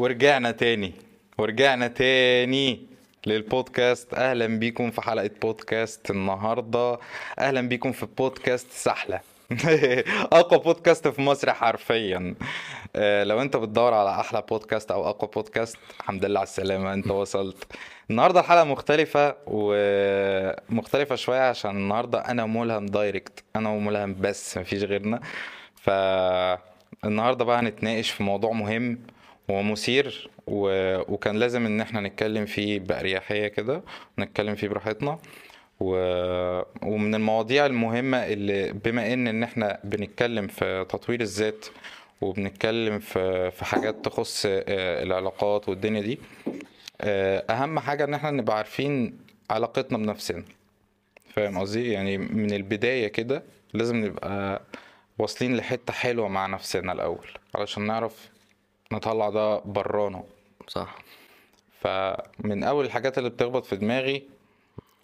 ورجعنا تاني. ورجعنا تاني للبودكاست. أهلا بيكم في حلقة بودكاست النهاردة. أهلا بيكم في بودكاست سحلة. أقوى بودكاست في مصر حرفيا. آه، لو أنت بتدور على أحلى بودكاست أو أقوى بودكاست الحمد لله على السلامة. أنت وصلت. النهاردة الحلقة مختلفة ومختلفة شوية عشان النهاردة أنا وملهم دايركت أنا وملهم بس مفيش غيرنا. فالنهاردة بقى هنتناقش في موضوع مهم. ومثير و... وكان لازم إن إحنا نتكلم فيه بأريحية كده ونتكلم فيه براحتنا. و... ومن المواضيع المهمة اللي بما ان إن إحنا بنتكلم في تطوير الذات وبنتكلم في في حاجات تخص آه، العلاقات والدنيا دي آه، أهم حاجة إن إحنا نبقى عارفين علاقتنا بنفسنا. فاهم قصدي؟ يعني من البداية كده لازم نبقى واصلين لحتة حلوة مع نفسنا الأول علشان نعرف نطلع ده برانا. صح. فمن أول الحاجات اللي بتخبط في دماغي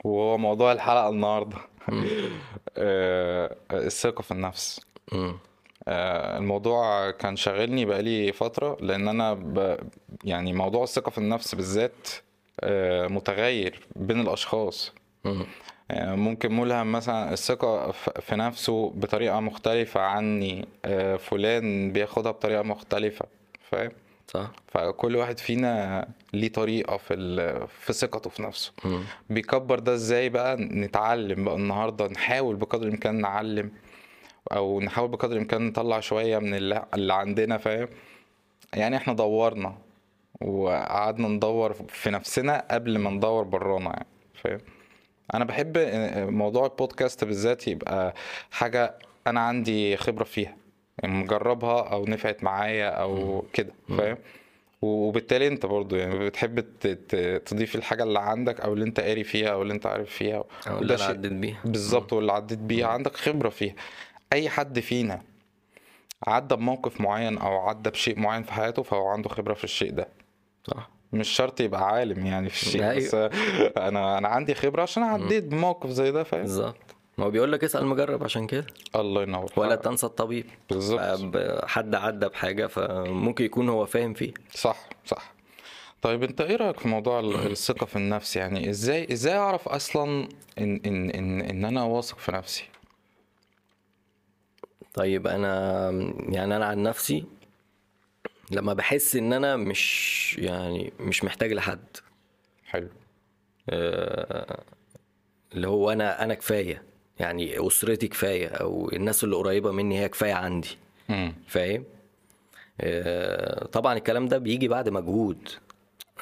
وهو موضوع الحلقة النهاردة آه، الثقة في النفس. آه، الموضوع كان شاغلني بقالي فترة لأن أنا ب... يعني موضوع الثقة في النفس بالذات آه، متغير بين. آه، ممكن ملهم مثلا الثقة في نفسه بطريقة مختلفة عني فلان بياخدها بطريقة مختلفة. فاهم؟ صح. فكل واحد فينا ليه طريقة في. في ثقته في نفسه. مم. بيكبر ده إزاي بقى؟ نتعلم بقى النهاردة نحاول بقدر الإمكان نعلم أو نحاول بقدر الإمكان نطلع شوية من اللي, عندنا فاهم؟ يعني إحنا دورنا وقعدنا ندور في نفسنا قبل ما ندور برانا يعني فاهم؟ أنا بحب موضوع البودكاست بالذات يبقى حاجة أنا عندي خبرة فيها. مجربها أو نفعت معايا أو كده فاهم؟ وبالتالي أنت برضو يعني بتحب تضيف الحاجة اللي عندك أو اللي أنت قاري فيها أو اللي أنت عارف فيها. أو اللي عديت بيها. بالظبط واللي عديت بيه عندك خبرة فيها. أي حد فينا عدى بموقف معين أو عدى بشيء معين في حياته فهو عنده خبرة في الشيء ده. صح. مش شرط يبقى عالم يعني في الشيء. بس أنا أنا عندي خبرة عشان عديت بموقف زي ده فاهم؟ بالظبط. ما هو بيقول لك اسأل مجرب عشان كده. الله ينور. ولا تنسى الطبيب. بالظبط. فب- حد عدى بحاجة فممكن يكون هو فاهم فيه. صح صح. طيب انت إيه رأيك في موضوع ال- الثقة في النفس؟ يعني إزاي إزاي اعرف أصلا ان ان ان ان أنا واثق في نفسي؟ طيب أنا يعني أنا عن نفسي لما بحس ان أنا مش يعني مش محتاج لحد. حلو. آه، اللي هو أنا أنا كفاية. يعني أسرتي كفاية أو الناس اللي قريبة مني هي كفاية عندي. فاهم؟ آه، طبعا الكلام ده بيجي بعد مجهود.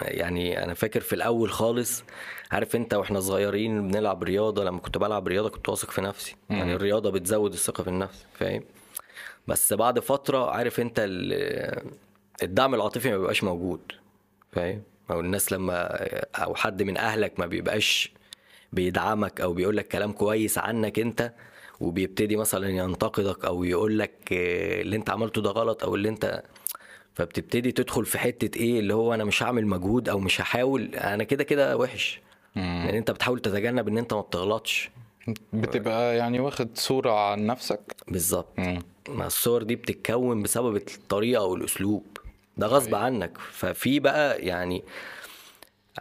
يعني أنا فاكر في الأول خالص عارف أنت وإحنا صغيرين بنلعب رياضة لما كنت بلعب رياضة كنت واثق في نفسي. يعني الرياضة بتزود الثقة في النفس فاهم؟ بس بعد فترة عارف أنت ال- الدعم العاطفي ما بيبقاش موجود فاهم؟ أو الناس لما أو حد من أهلك ما بيبقاش بيدعمك أو بيقول لك كلام كويس عنك أنت وبيبتدي مثلا ينتقدك أو يقول لك اللي أنت عملته ده غلط أو اللي أنت فبتبتدي تدخل في حتة إيه اللي هو أنا مش هعمل مجهود أو مش هحاول أنا كده كده وحش. لأن أنت بتحاول تتجنب إن أنت ما بتغلطش. بتبقى يعني واخد صورة عن نفسك؟ بالظبط. ما الصور دي بتتكون بسبب الطريقة أو الأسلوب. ده غصب عنك. ففي بقى يعني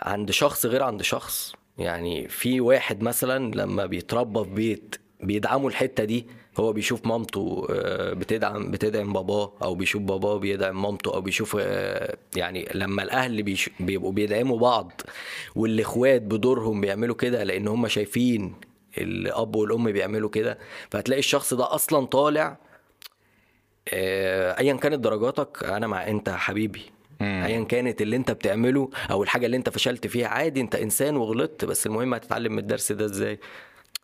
عند شخص غير عند شخص يعني في واحد مثلا لما بيتربى في بيت بيدعموا الحتة دي هو بيشوف مامته آه، بتدعم بتدعم باباه أو بيشوف باباه بيدعم مامته أو بيشوف آه، يعني لما الأهل بيبقوا بيدعموا بعض والإخوات بدورهم بيعملوا كده لأن هم شايفين الأب والأم بيعملوا كده فهتلاقي الشخص ده أصلا طالع آه، ايا كانت درجاتك أنا مع أنت حبيبي. ايا كانت اللي أنت بتعمله أو الحاجة اللي أنت فشلت فيها عادي أنت إنسان وغلطت بس المهم هتتعلم من الدرس ده إزاي.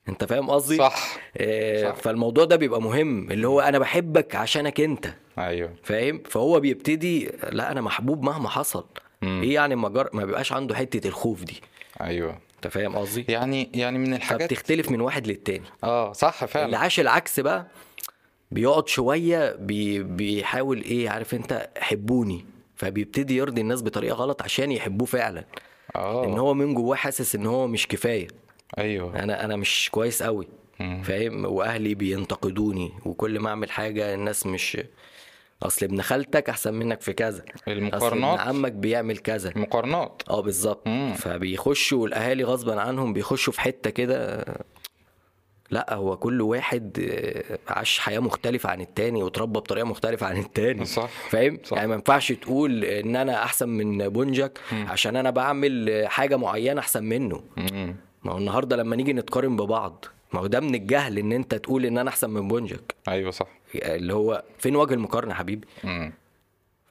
أنت فاهم قصدي؟ صح. آه، صح. فالموضوع ده بيبقى مهم اللي هو أنا بحبك عشانك أنت. أيوه. فاهم؟ فهو بيبتدي لا أنا محبوب مهما حصل. إيه يعني ما جر... ما بيبقاش عنده حتة الخوف دي. أيوه. أنت فاهم قصدي؟ يعني يعني من الحاجات فبتختلف من واحد للتاني. آه صح اللي فعلا. عاش العكس بقى بيقعد شوية بي بيحاول إيه عارف أنت حبوني. فبيبتدي يرضي الناس بطريقة غلط عشان يحبوه فعلا. إن آه هو من جواه حاسس إن هو مش كفاية. أيوه. أنا أنا مش كويس قوي. فاهم؟ وأهلي بينتقدوني وكل ما أعمل حاجة الناس مش أصل ابن خالتك أحسن منك في كذا. أصل ابن المقارنات؟ عمك بيعمل كذا. مقارنات آه بالظبط. فبيخشوا الأهالي غصبا عنهم بيخشوا في حتة كده لا هو كل واحد آه، عاش حياة مختلفة عن التاني وتربى بطريقة مختلفة عن التاني. صح. فاهم. يعني ما ينفعش تقول إن أنا أحسن من بونجك عشان أنا بعمل حاجة معينة أحسن منه. مم. ما هو النهارده لما نيجي نتقارن ببعض ما هو ده من الجهل إن أنت تقول إن أنا أحسن من بونجك أيوه صح. اللي هو فين وجه المقارنة حبيبي؟ مم.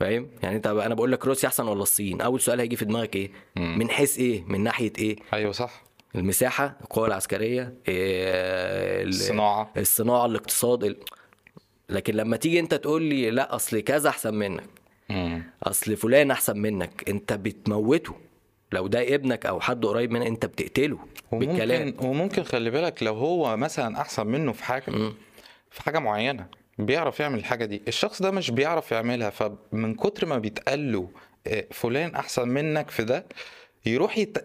فاهم؟ يعني أنت أنا بقول لك روسيا أحسن ولا الصين؟ أول سؤال هيجي في دماغك إيه؟ من حيث إيه؟ من ناحية إيه؟ أيوه صح. المساحة القوة العسكرية إيه ال- الصناعة. الصناعة الاقتصاد ال... لكن لما تيجي انت تقول لي لا أصل كذا أحسن منك مم. أصل فلان أحسن منك انت بتموته لو ده ابنك أو حد قريب منك انت بتقتله بالكلام وممكن وممكن خلي بالك لو هو مثلا أحسن منه في حاجة في حاجة معينة بيعرف يعمل الحاجة دي الشخص ده مش بيعرف يعملها فمن كتر ما بيتقال له آه، فلان أحسن منك في ده يروح يت...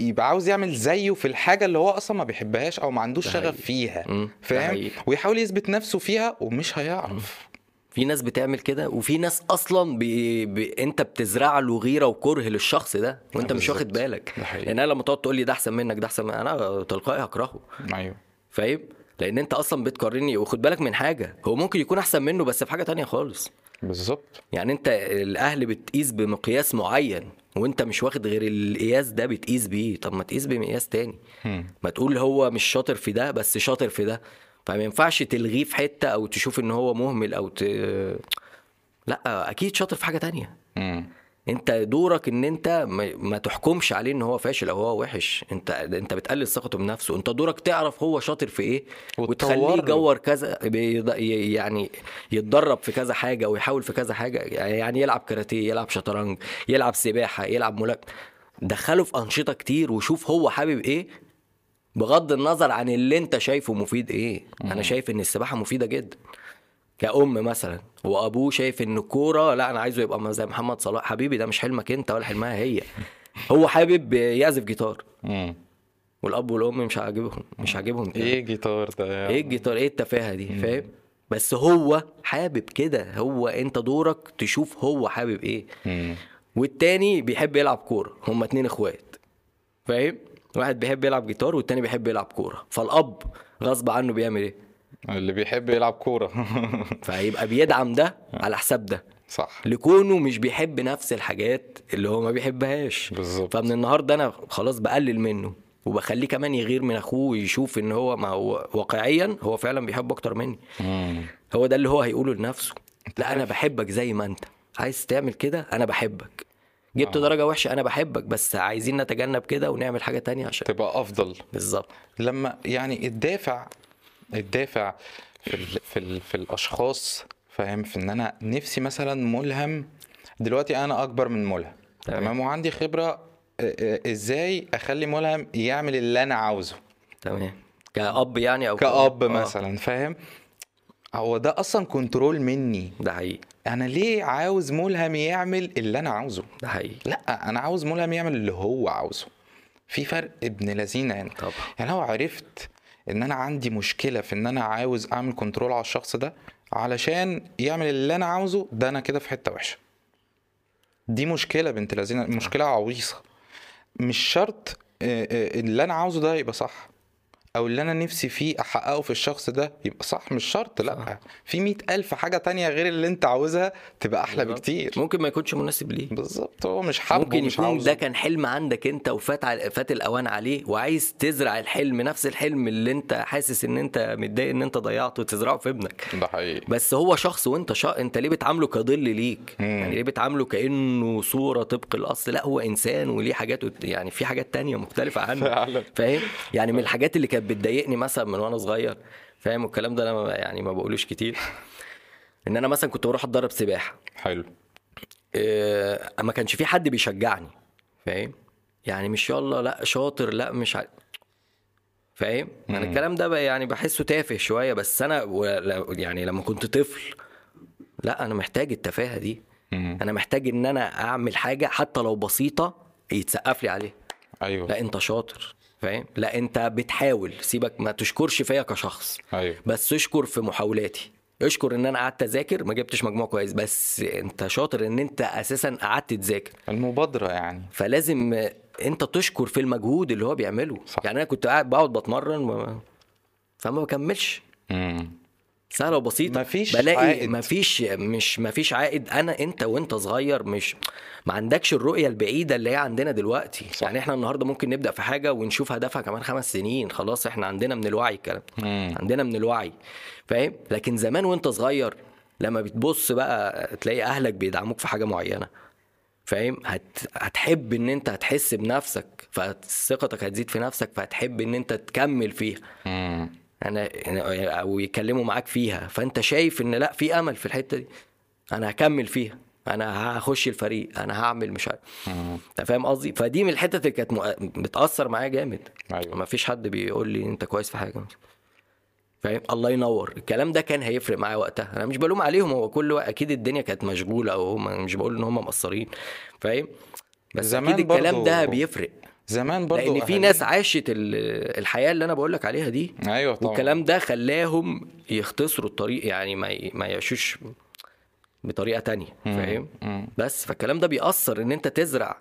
يبقى عاوز يعمل زيه في الحاجة اللي هو أصلا ما بيحبهاش أو ما عندوش شغف. فيها. فاهم. ويحاول يثبت نفسه فيها ومش هيعرف. في ناس بتعمل كده وفي ناس أصلا بي... بي... أنت بتزرع له غيرة وكره للشخص ده وأنت مش واخد. بالك. لأن أنا لما تقعد تقول لي ده أحسن منك ده أحسن من... أنا تلقائي هكرهه. أيوه. فاهم؟ لأن أنت أصلا بتقارني وخد بالك من حاجة. هو ممكن يكون أحسن منه بس في حاجة تانية خالص. بالظبط. يعني أنت الأهل بتقيس بمقياس معين. وانت مش واخد غير القياس ده بتقيس بيه طب ما تقيس بمقياس تاني. ما تقول هو مش شاطر في ده بس شاطر في ده فما ينفعش تلغيه في حتة أو تشوف إن هو مهمل أو ت... لا أكيد شاطر في حاجة تانية مم. انت دورك ان انت ما, تحكمش عليه ان هو فاشل أو هو وحش. انت انت بتقلل ثقته بنفسه. انت دورك تعرف هو شاطر في إيه وتخليه. يجور كذا يعني يتدرب في كذا حاجة ويحاول في كذا حاجة. يعني يلعب كاراتيه يلعب شطرنج يلعب سباحة يلعب ملاكمه دخله في أنشطة كتير وشوف هو حابب إيه بغض النظر عن اللي انت شايفه مفيد إيه. أنا شايف ان السباحة مفيدة جدا. كأم مثلا وأبوه شايف إن الكوره لا أنا عايزه يبقى زي محمد صلاح. حبيبي ده مش حلمك أنت ولا حلمها هي. هو حابب يعزف جيتار. مم. والأب والأم مش عاجبهم مش عاجبهم كده. إيه جيتار ده إيه الجيتار؟ إيه التفاهة دي؟ فاهم؟ بس هو حابب كده. هو أنت دورك تشوف هو حابب مم. والتاني بيحب يلعب كورة. هما اتنين إخوات. فاهم؟ واحد بيحب يلعب جيتار والتاني بيحب يلعب كورة. فالأب غصب عنه بيعمل إيه؟ اللي بيحب يلعب كورة. فهيبقى بيدعم ده على حساب ده. صح. لكونه مش بيحب نفس الحاجات اللي هو ما بيحبهاش. بالظبط. فمن النهارده أنا خلاص بقلل منه وبخليه كمان يغير من أخوه ويشوف إن هو ما هو واقعيا هو فعلا بيحبه أكتر مني. مم. هو ده اللي هو هيقوله لنفسه. لا أنا بحبك زي ما أنت. عايز تعمل كده؟ أنا بحبك. جبت درجة وحشة؟ أنا بحبك. بس عايزين نتجنب كده ونعمل حاجة تانية عشان تبقى أفضل. بالظبط. لما يعني الدافع الدافع في ال في ال في الأشخاص فاهم؟ في إن أنا نفسي مثلا ملهم دلوقتي أنا أكبر من ملهم تمام. وعندي خبرة إزاي أخلي ملهم يعمل اللي أنا عاوزه. تمام. كأب يعني أو كأب آه، مثلا فاهم؟ هو ده أصلا كنترول مني. ده حقيقي. أنا ليه عاوز ملهم يعمل اللي أنا عاوزه؟ ده حقيقي. لا أنا عاوز ملهم يعمل اللي هو عاوزه. في فرق ابن لذينة هنا. طبعا. يعني لو عرفت إن أنا عندي مشكلة في إن أنا عاوز أعمل كنترول على الشخص ده علشان يعمل اللي أنا عاوزه ده أنا كده في حتة وحشة. دي مشكلة بنت لذينة مشكلة عويصة. مش شرط آه، آه، اللي أنا عاوزه ده يبقى صح. أو اللي أنا نفسي فيه أحققه في الشخص ده يبقى صح مش شرط لأ. في مئة ألف حاجة تانية غير اللي أنت عاوزها تبقى أحلى بكتير. ممكن ما يكونش مناسب ليه. بالظبط هو مش حابه ممكن مش يكون عاوزه. ده كان حلم عندك أنت وفات على فات الأوان عليه وعايز تزرع الحلم نفس الحلم اللي أنت حاسس إن أنت متضايق إن أنت ضيعته وتزرعه في ابنك. ده حقيقي. بس هو شخص وأنت شا... أنت ليه بتعامله كظل ليك؟ مم. يعني ليه بتعامله كأنه صورة طبق الاصل لأ هو إنسان وليه حاجات يعني في حاجات تانية مختلفة عنه. فاهم؟ يعني من الحاجات اللي كانت بتضايقني مثلا من وأنا صغير فاهم؟ والكلام ده أنا يعني ما بقولوش كتير. إن أنا مثلا كنت بروح أتدرب سباحة. حلو. آه، ما كانش في حد بيشجعني فاهم؟ يعني مش يلا لأ شاطر لأ مش ع... فاهم؟ أنا. الكلام ده بقى يعني بحسه تافه شوية بس أنا يعني لما كنت طفل لأ أنا محتاج التفاهة دي. مم. أنا محتاج إن أنا أعمل حاجة حتى لو بسيطة يتسقف لي عليها. أيوه. لأ أنت شاطر. فاهم؟ لا انت بتحاول. سيبك ما تشكرش فيا كشخص. أيوه. بس اشكر في محاولاتي. اشكر ان أنا قعدت اذاكر ما جبتش مجموع كويس. بس انت شاطر ان انت أساسا قعدت تذاكر. المبادرة يعني. فلازم انت تشكر في المجهود اللي هو بيعمله. صح. يعني أنا كنت قاعد بقعد بتمرن. فما بكملش مم. سهلة وبسيطة. مفيش بلاقي عائد. مفيش مش مفيش عائد. أنا أنت وأنت صغير مش ما عندكش الرؤية البعيدة اللي هي عندنا دلوقتي. صح. يعني إحنا النهارده ممكن نبدأ في حاجة ونشوف هدفها كمان خمس سنين. خلاص إحنا عندنا من الوعي الكلام. مم. عندنا من الوعي. فاهم؟ لكن زمان وأنت صغير لما بتبص بقى تلاقي أهلك بيدعموك في حاجة معينة. فاهم؟ هت... هتحب إن أنت هتحس بنفسك فثقتك هتزيد في نفسك فهتحب إن أنت تكمل فيها. مم. أنا أنا- أو يتكلموا معاك فيها. فأنت شايف إن لأ في أمل في الحتة دي. أنا هكمل فيها. أنا هخش الفريق. أنا هعمل مش عارف. أنت فاهم قصدي؟ فدي من الحتت اللي كانت بتأثر معايا جامد. أيوة. ما فيش حد بيقول لي أنت كويس في حاجة فاهم؟ الله ينور. الكلام ده كان هيفرق معايا وقتها. أنا مش بلوم عليهم. هو كل وقت أكيد الدنيا كانت مشغولة أو هم مش بقول إن هم مقصرين. فاهم؟ بس زمان أكيد الكلام ده بيفرق. زمان برضو لأن في ناس عاشت ال- الحياة اللي أنا بقول لك عليها دي. أيوه طبعا. والكلام ده خلاهم يختصروا الطريق يعني ما ما يعيشوش بطريقة تانية فاهم. بس فالكلام ده بيأثر إن أنت تزرع.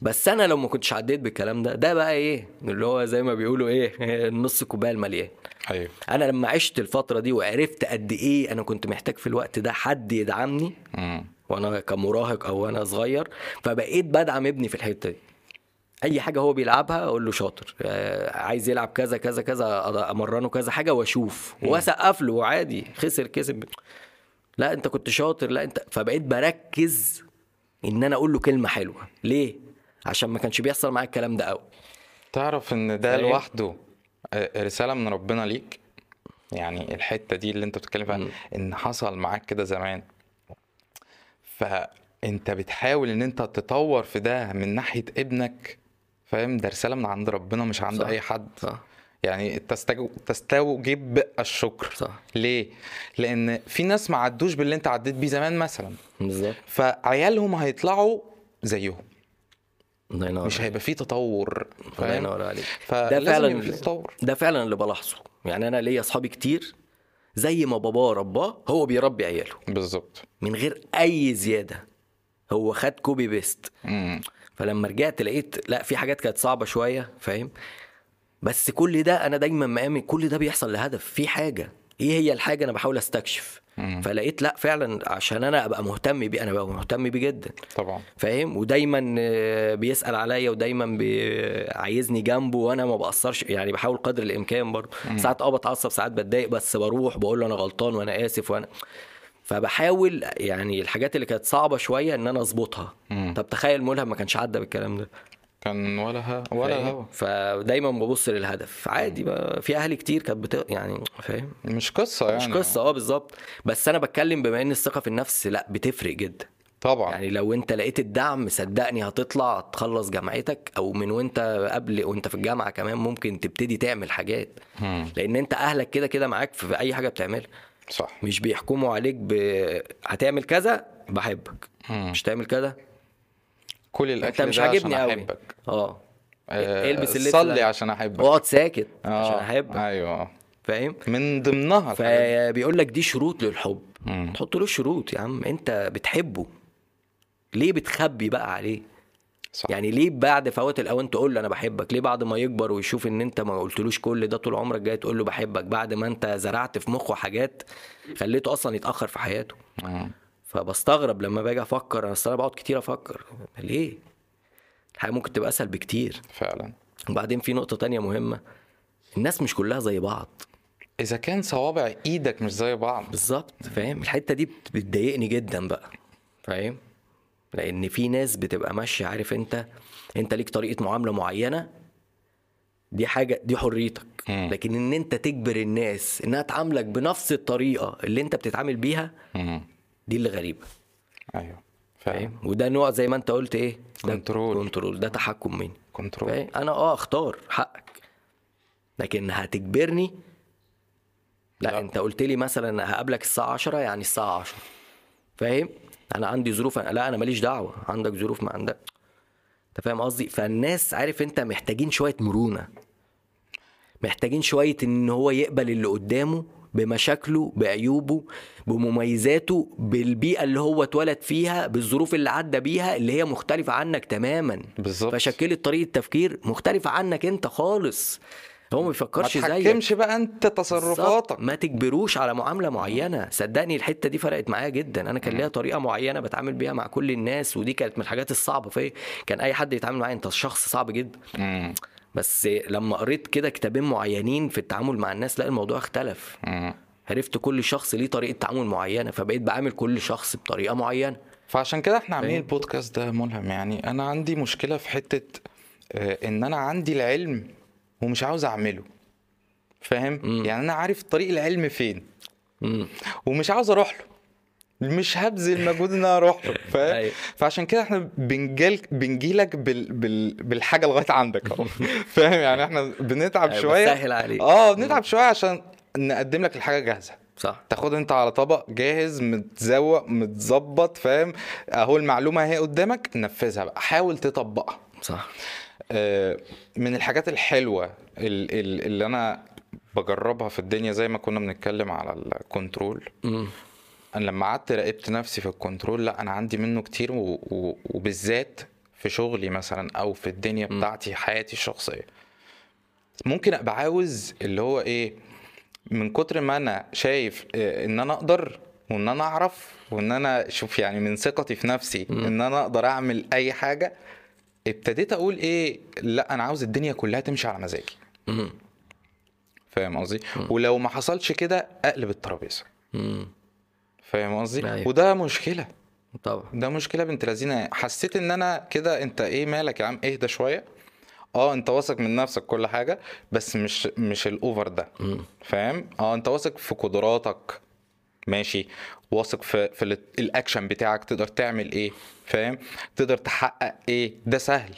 بس أنا لو ما كنتش عديت بالكلام ده ده بقى إيه؟ اللي هو زي ما بيقولوا إيه؟ النص كوباية المليان. أيوه. أنا لما عشت الفترة دي وعرفت قد إيه أنا كنت محتاج في الوقت ده حد يدعمني مم. وأنا كمراهق أو وأنا صغير فبقيت بدعم ابني في الحتة دي. أي حاجة هو بيلعبها أقول له شاطر آه، عايز يلعب كذا كذا كذا أمرنه كذا حاجة وأشوف. واسقف له عادي خسر كسب. لا أنت كنت شاطر لا أنت فبقيت بركز إن أنا أقول له كلمة حلوة. ليه؟ عشان ما كانش بيحصل معايا الكلام ده قوي تعرف إن ده؟ لوحده آه، رسالة من ربنا ليك. يعني الحتة دي اللي أنت بتتكلم فيها. إن حصل معاك كده زمان. فأنت بتحاول إن أنت تطور في ده من ناحية ابنك فاهم ده رسالة من عند ربنا مش عند صح. أي حد. صح. يعني تستوجب الشكر. صح. ليه؟ لأن في ناس ما عدوش باللي أنت عديت بيه زمان مثلا. بالظبط. فعيالهم هيطلعوا زيهم. الله ينور مش هيبقى فيه تطور الله؟ ينور عليك. ده فعلا تطور. ده فعلا اللي بلاحظه. يعني أنا ليا أصحابي كتير زي ما باباه رباه هو بيربي عياله. بالظبط. من غير أي زيادة. هو خد copy paste مم. فلما رجعت لقيت لا في حاجات كانت صعبة شوية فاهم؟ بس كل ده أنا دايما مآمن كل ده بيحصل لهدف في حاجة. إيه هي الحاجة؟ أنا بحاول أستكشف. فلقيت لا فعلا عشان أنا أبقى مهتم بيه أنا بقى مهتم بيه جدا. طبعا. فاهم؟ ودايما آه، بيسأل عليا ودايما بي- عايزني جنبه وأنا ما بقصرش يعني بحاول قدر الإمكان برضه. ساعات آه بتعصب ساعات بتضايق بس بروح بقول له أنا غلطان وأنا آسف وأنا فبحاول يعني الحاجات اللي كانت صعبة شوية إن أنا أظبطها. طب تخيل ملهم ما كانش عدى بالكلام ده. كان ولا ها ولا؟ هوا. فدايما ببص للهدف. عادي بقى في اهالي كتير كانت بت... يعني فاهم؟ مش قصة يعني. مش قصة آه بالظبط. بس أنا بتكلم بما إن الثقة في النفس لأ بتفرق جدا. طبعا. يعني لو أنت لقيت الدعم صدقني هتطلع تخلص جامعتك أو من وأنت قبل وأنت في الجامعة كمان ممكن تبتدي تعمل حاجات. مم. لأن أنت أهلك كده كده معاك في أي حاجة بتعملها. صح. مش بيحكموا عليك ب هتعمل كذا بحبك. مم. مش تعمل كذا؟ كل أنت الاكل مش ده عشان عاجبني قوي أحبك. آه. آه، البس اللبس صلي. عشان أحبك. اقعد ساكت آه، عشان أحبك. أيوه. فاهم؟ من ضمنها. فبيقول لك دي شروط للحب. مم. تحط له شروط يا عم. أنت بتحبه. ليه بتخبي بقى عليه؟ صح. يعني ليه بعد فوات الاوان تقول له أنا بحبك؟ ليه بعد ما يكبر ويشوف إن أنت ما قلتلوش كل ده طول عمرك جاي تقول له بحبك؟ بعد ما أنت زرعت في مخه حاجات خليته أصلا يتأخر في حياته. مم. فبستغرب لما باجي أفكر أنا أنا بقعد كتير أفكر. ليه؟ الحياة ممكن تبقى أسهل بكتير. فعلا. وبعدين في نقطة تانية مهمة الناس مش كلها زي بعض. إذا كان صوابع إيدك مش زي بعض. بالظبط فاهم؟ الحتة دي بت- بتضايقني جدا بقى فاهم؟ لأن في ناس بتبقى ماشية عارف أنت؟ أنت ليك طريقة معاملة معينة دي حاجة دي حريتك. لكن إن أنت تجبر الناس إنها تعاملك بنفس الطريقة اللي أنت بتتعامل بيها. دي اللي غريبة. أيوه. فاهم؟ وده نوع زي ما أنت قلت إيه؟ control. control. ده تحكم مني. control. أنا آه أختار حقك. لكن هتجبرني؟ لا, لا. أنت قلت لي مثلا هقابلك الساعة 10 يعني الساعة 10 فاهم؟ أنا عندي ظروف لا أنا ماليش دعوة عندك ظروف ما عندك. انت فاهم قصدي؟ فالناس عارف انت محتاجين شوية مرونة. محتاجين شوية ان هو يقبل اللي قدامه بمشاكله بعيوبه بمميزاته بالبيئة اللي هو اتولد فيها بالظروف اللي عدى بيها اللي هي مختلفة عنك تماما. بالظبط. فشكلت طريقة تفكير مختلفة عنك انت خالص. هو ما ما بيفكرش زيك. تحكمش بقى انت. تصرفاتك. ما تجبروش على معاملة معينة. صدقني الحتة دي فرقت معايا جدا. أنا كان ليا طريقة معينة بتعامل بيها مع كل الناس ودي كانت من الحاجات الصعبة فيا. كان أي حد يتعامل معايا أنت شخص صعب جدا. مم. بس لما قريت كده كتابين معينين في التعامل مع الناس لا الموضوع اختلف. مم. عرفت كل شخص ليه طريقة تعامل معينة فبقيت بعامل كل شخص بطريقة معينة. فعشان كده إحنا عاملين؟ البودكاست ده ملهم. يعني أنا عندي مشكلة في حتة آه، إن أنا عندي العلم ومش عاوز أعمله. فاهم؟ يعني أنا عارف طريق العلم فين. امم ومش عاوز أروح له. مش هبذل مجهود إن أنا أروح له. فاهم؟ أيوة. فعشان كده إحنا بنجيل بنجيلك بال... بال... بالحاجة لغاية عندك أهو. فاهم؟ يعني إحنا بنتعب أيوة، شوية. بسهل عليك. آه بنتعب شوية عشان نقدم لك الحاجة جاهزة. صح. تاخد أنت على طبق جاهز متزوق متظبط فاهم؟ أهو المعلومة أهي قدامك نفذها بقى. حاول تطبقها. صح. من الحاجات الحلوة ال- ال- اللي أنا بجربها في الدنيا زي ما كنا بنتكلم على ال control. أنا لما قعدت راقبت نفسي في ال control لا أنا عندي منه كتير و... و... وبالذات في شغلي مثلا أو في الدنيا بتاعتي حياتي الشخصية. ممكن أبقى عاوز اللي هو إيه من كتر ما أنا شايف آه، إن أنا أقدر وإن أنا أعرف وإن أنا شوف يعني من ثقتي في نفسي إن أنا أقدر أعمل أي حاجة ابتديت أقول إيه لا أنا عاوز الدنيا كلها تمشي على مزاجي. فاهم قصدي؟ ولو ما حصلش كده اقلب الترابيزة. فاهم قصدي؟ أيوة. وده مشكلة. طبعا. ده مشكلة بنت لذينة. حسيت إن أنا كده أنت إيه مالك يا عم؟ اهدى شوية. آه أنت واثق من نفسك كل حاجة بس مش مش ال over ده. فاهم؟ آه أنت واثق في قدراتك. ماشي. واثق في في ال- الاكشن بتاعك تقدر تعمل إيه فاهم؟ تقدر تحقق إيه ده سهل.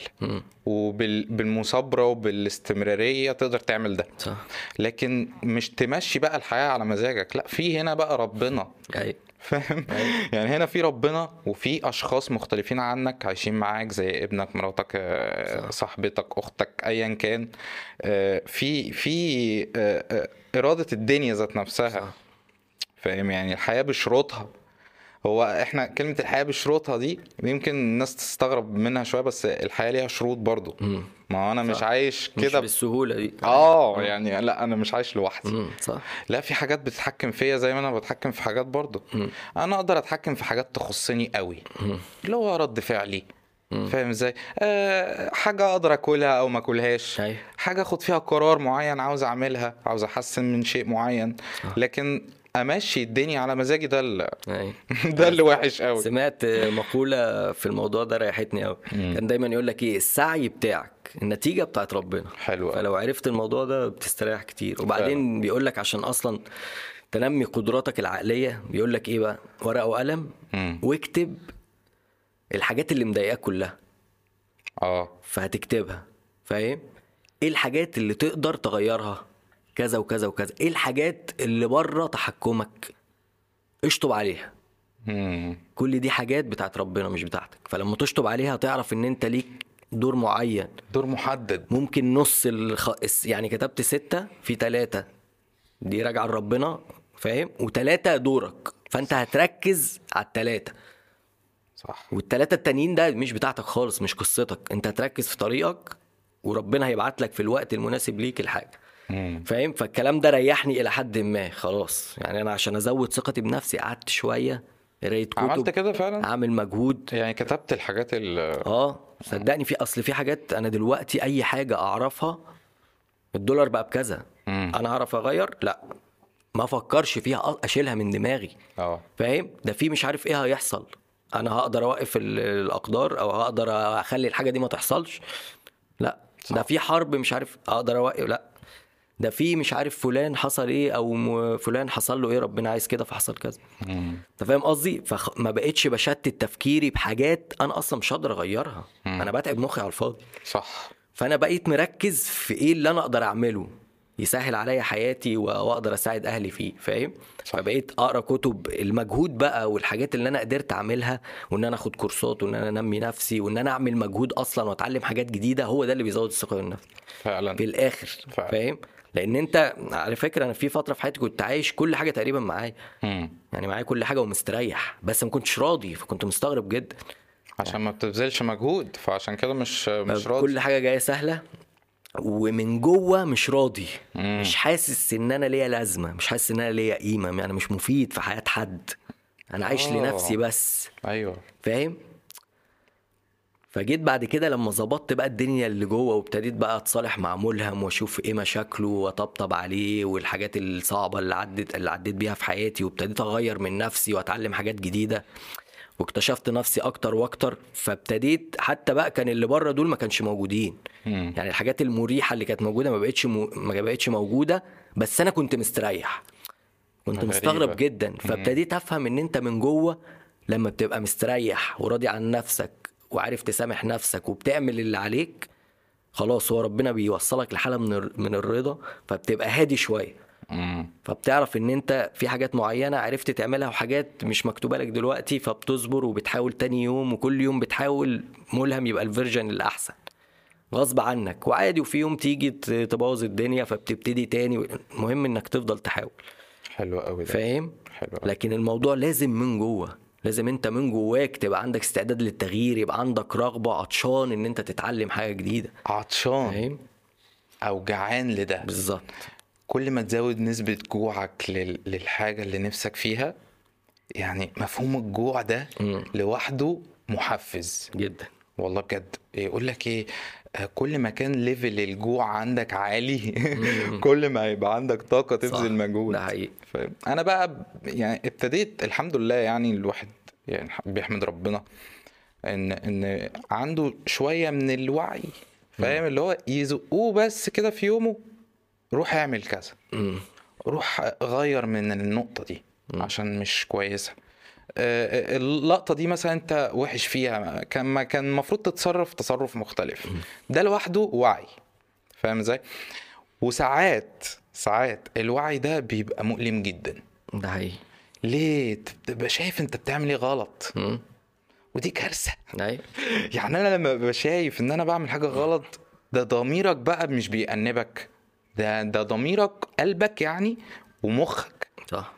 وبالمثابره وبالاستمرارية تقدر تعمل ده. صح. لكن مش تمشي بقى الحياة على مزاجك لا في هنا بقى ربنا. أيوه فاهم؟ يعني هنا في ربنا وفي أشخاص مختلفين عنك عايشين معاك زي ابنك مراتك آه، صاحبتك أختك ايا كان. آه، في في آه، إرادة الدنيا ذات نفسها. صح. فاهم؟ يعني الحياة بشروطها. هو إحنا كلمة الحياة بشروطها دي يمكن الناس تستغرب منها شوية بس الحياة ليها شروط برضو. ما أنا مش صح. عايش مش كده بالسهولة دي. آه يعني لأ أنا مش عايش لوحدي. صح. لا في حاجات بتتحكم فيا زي ما أنا بتحكم في حاجات برضه أنا أقدر أتحكم في حاجات تخصني قوي. اللي هو رد فعلي. فاهم إزاي؟ أه حاجة أقدر أكلها أو ما أكلهاش. حاجة أخد فيها قرار معين عاوز أعملها عاوز أحسن من شيء معين. لكن أمشي الدنيا على مزاجي ده اللي أيوه. ده اللي وحش قوي سمعت مقولة في الموضوع ده ريحتني قوي كان دايما يقول لك إيه؟ السعي بتاعك النتيجة بتاعت ربنا. حلو. فلو عرفت الموضوع ده بتستريح كتير. وبعدين بيقول لك عشان أصلا تنمي قدراتك العقلية بيقول لك إيه بقى؟ ورقة وقلم. واكتب الحاجات اللي مضايقاك كلها. آه. فهتكتبها. فاهم؟ إيه الحاجات اللي تقدر تغيرها؟ كذا وكذا وكذا. إيه الحاجات اللي بره تحكمك؟ اشطب عليها. كل دي حاجات بتاعت ربنا مش بتاعتك. فلما تشطب عليها تعرف إن أنت ليك دور معين. دور محدد. ممكن نص الخ... يعني كتبت ستة في تلاتة. دي راجعة لربنا فاهم؟ وتلاتة دورك. فأنت هتركز على التلاتة. صح. والتلاتة التانيين ده مش بتاعتك خالص مش قصتك. أنت هتركز في طريقك وربنا هيبعت لك في الوقت المناسب ليك الحاجة. فاهم؟ فالكلام ده ريحني إلى حد ما خلاص. يعني أنا عشان أزود ثقتي بنفسي قعدت شوية قريت كتب عملت كده فعلا؟ أعمل مجهود. يعني كتبت الحاجات اللي آه صدقني في أصل في حاجات أنا دلوقتي أي حاجة أعرفها الدولار بقى بكذا. مم. أنا اعرف أغير؟ لا. ما افكرش فيها أشيلها من دماغي. آه. فاهم؟ ده في مش عارف إيه هيحصل. أنا هقدر أوقف ال- الأقدار أو هقدر أخلي الحاجة دي ما تحصلش؟ لا. ده في حرب مش عارف أقدر أوقف لا. ده في مش عارف فلان حصل إيه أو فلان حصل له إيه ربنا عايز كده فحصل كذا. مم. انت فاهم قصدي؟ فما بقتش بشتت تفكيري بحاجات أنا أصلا مش هقدر اغيرها. أنا بتعب مخي على الفاضي. صح. فانا بقيت مركز في إيه اللي أنا أقدر اعمله يسهل عليا حياتي واقدر اساعد أهلي فيه فاهم؟ فبقيت اقرا كتب المجهود بقى والحاجات اللي أنا قدرت اعملها وان أنا اخد كورسات وان أنا انمي نفسي وان أنا اعمل مجهود أصلا واتعلم حاجات جديدة هو ده اللي بيزود الثقة بالنفس. فعلا. في الآخر فعلا. فاهم؟ لأن انت على فكرة أنا في فترة في حياتي كنت عايش كل حاجة تقريبا معايا. يعني معايا كل حاجة ومستريح بس ما كنتش راضي فكنت مستغرب جدا. عشان ما بتبذلش مجهود فعشان كده مش مش راضي. كل حاجة جاية سهلة ومن جوه مش راضي. مم. مش حاسس ان أنا ليا لازمة مش حاسس ان أنا ليا قيمة يعني مش مفيد في حياة حد. أنا عايش آه. لنفسي بس. أيوه. فاهم؟ فجيت بعد كده لما ظبطت بقى الدنيا اللي جوه وابتديت بقى اتصالح مع ملهم واشوف إيه مشاكله واطبطب عليه والحاجات الصعبة اللي عدت اللي عديت بيها في حياتي وابتديت اغير من نفسي واتعلم حاجات جديدة واكتشفت نفسي أكتر وأكتر فابتديت حتى بقى كان اللي بره دول ما كانش موجودين مم. يعني الحاجات المريحة اللي كانت موجودة ما بقتش م... ما بقتش موجودة بس أنا كنت مستريح كنت غريبة. مستغرب جدا فابتديت أفهم إن أنت من جوه لما بتبقى مستريح وراضي عن نفسك وعارف تسامح نفسك وبتعمل اللي عليك خلاص هو ربنا بيوصلك لحالة من من الرضا فبتبقى هادي شوية. فبتعرف إن أنت في حاجات معينة عرفت تعملها وحاجات مش مكتوبة لك دلوقتي فبتصبر وبتحاول تاني يوم وكل يوم بتحاول ملهم يبقى الفيرجن الأحسن. غصب عنك. وعادي وفي يوم تيجي تبوظ الدنيا فبتبتدي تاني المهم إنك تفضل تحاول. حلو قوي ده. فاهم؟ حلو قوي لكن الموضوع لازم من جوه. لازم انت من جواك تبقى عندك استعداد للتغيير يبقى عندك رغبة عطشان ان انت تتعلم حاجة جديدة. عطشان. فاهم؟ أو جعان لده. بالظبط. كل ما تزود نسبة جوعك لل... للحاجة اللي نفسك فيها يعني مفهوم الجوع ده مم. لوحده محفز. جدا. والله بجد. يقول لك إيه كل ما كان ليفل الجوع عندك عالي كل ما هيبقى عندك طاقة صح، تبذل مجهود. ده حقيقي؟ أنا بقى يعني ابتديت الحمد لله يعني الواحد يعني بيحمد ربنا إن إن عنده شوية من الوعي فاهم؟ اللي هو يزقوه بس كده في يومه روح اعمل كذا. روح غير من النقطة دي عشان مش كويسة. آه، اللقطة دي مثلا انت وحش فيها كان ما كان المفروض تتصرف تصرف مختلف. ده لوحده وعي. فاهم إزاي؟ وساعات ساعات الوعي ده بيبقى مؤلم جدا. ده حقيقي. ليه؟ تبقى شايف انت بتعمل إيه غلط. مم. ودي كارثة. أيوه يعني أنا لما ببقى شايف إن أنا بعمل حاجة غلط ده ضميرك بقى مش بيأنبك. ده ده ضميرك قلبك يعني ومخك. صح.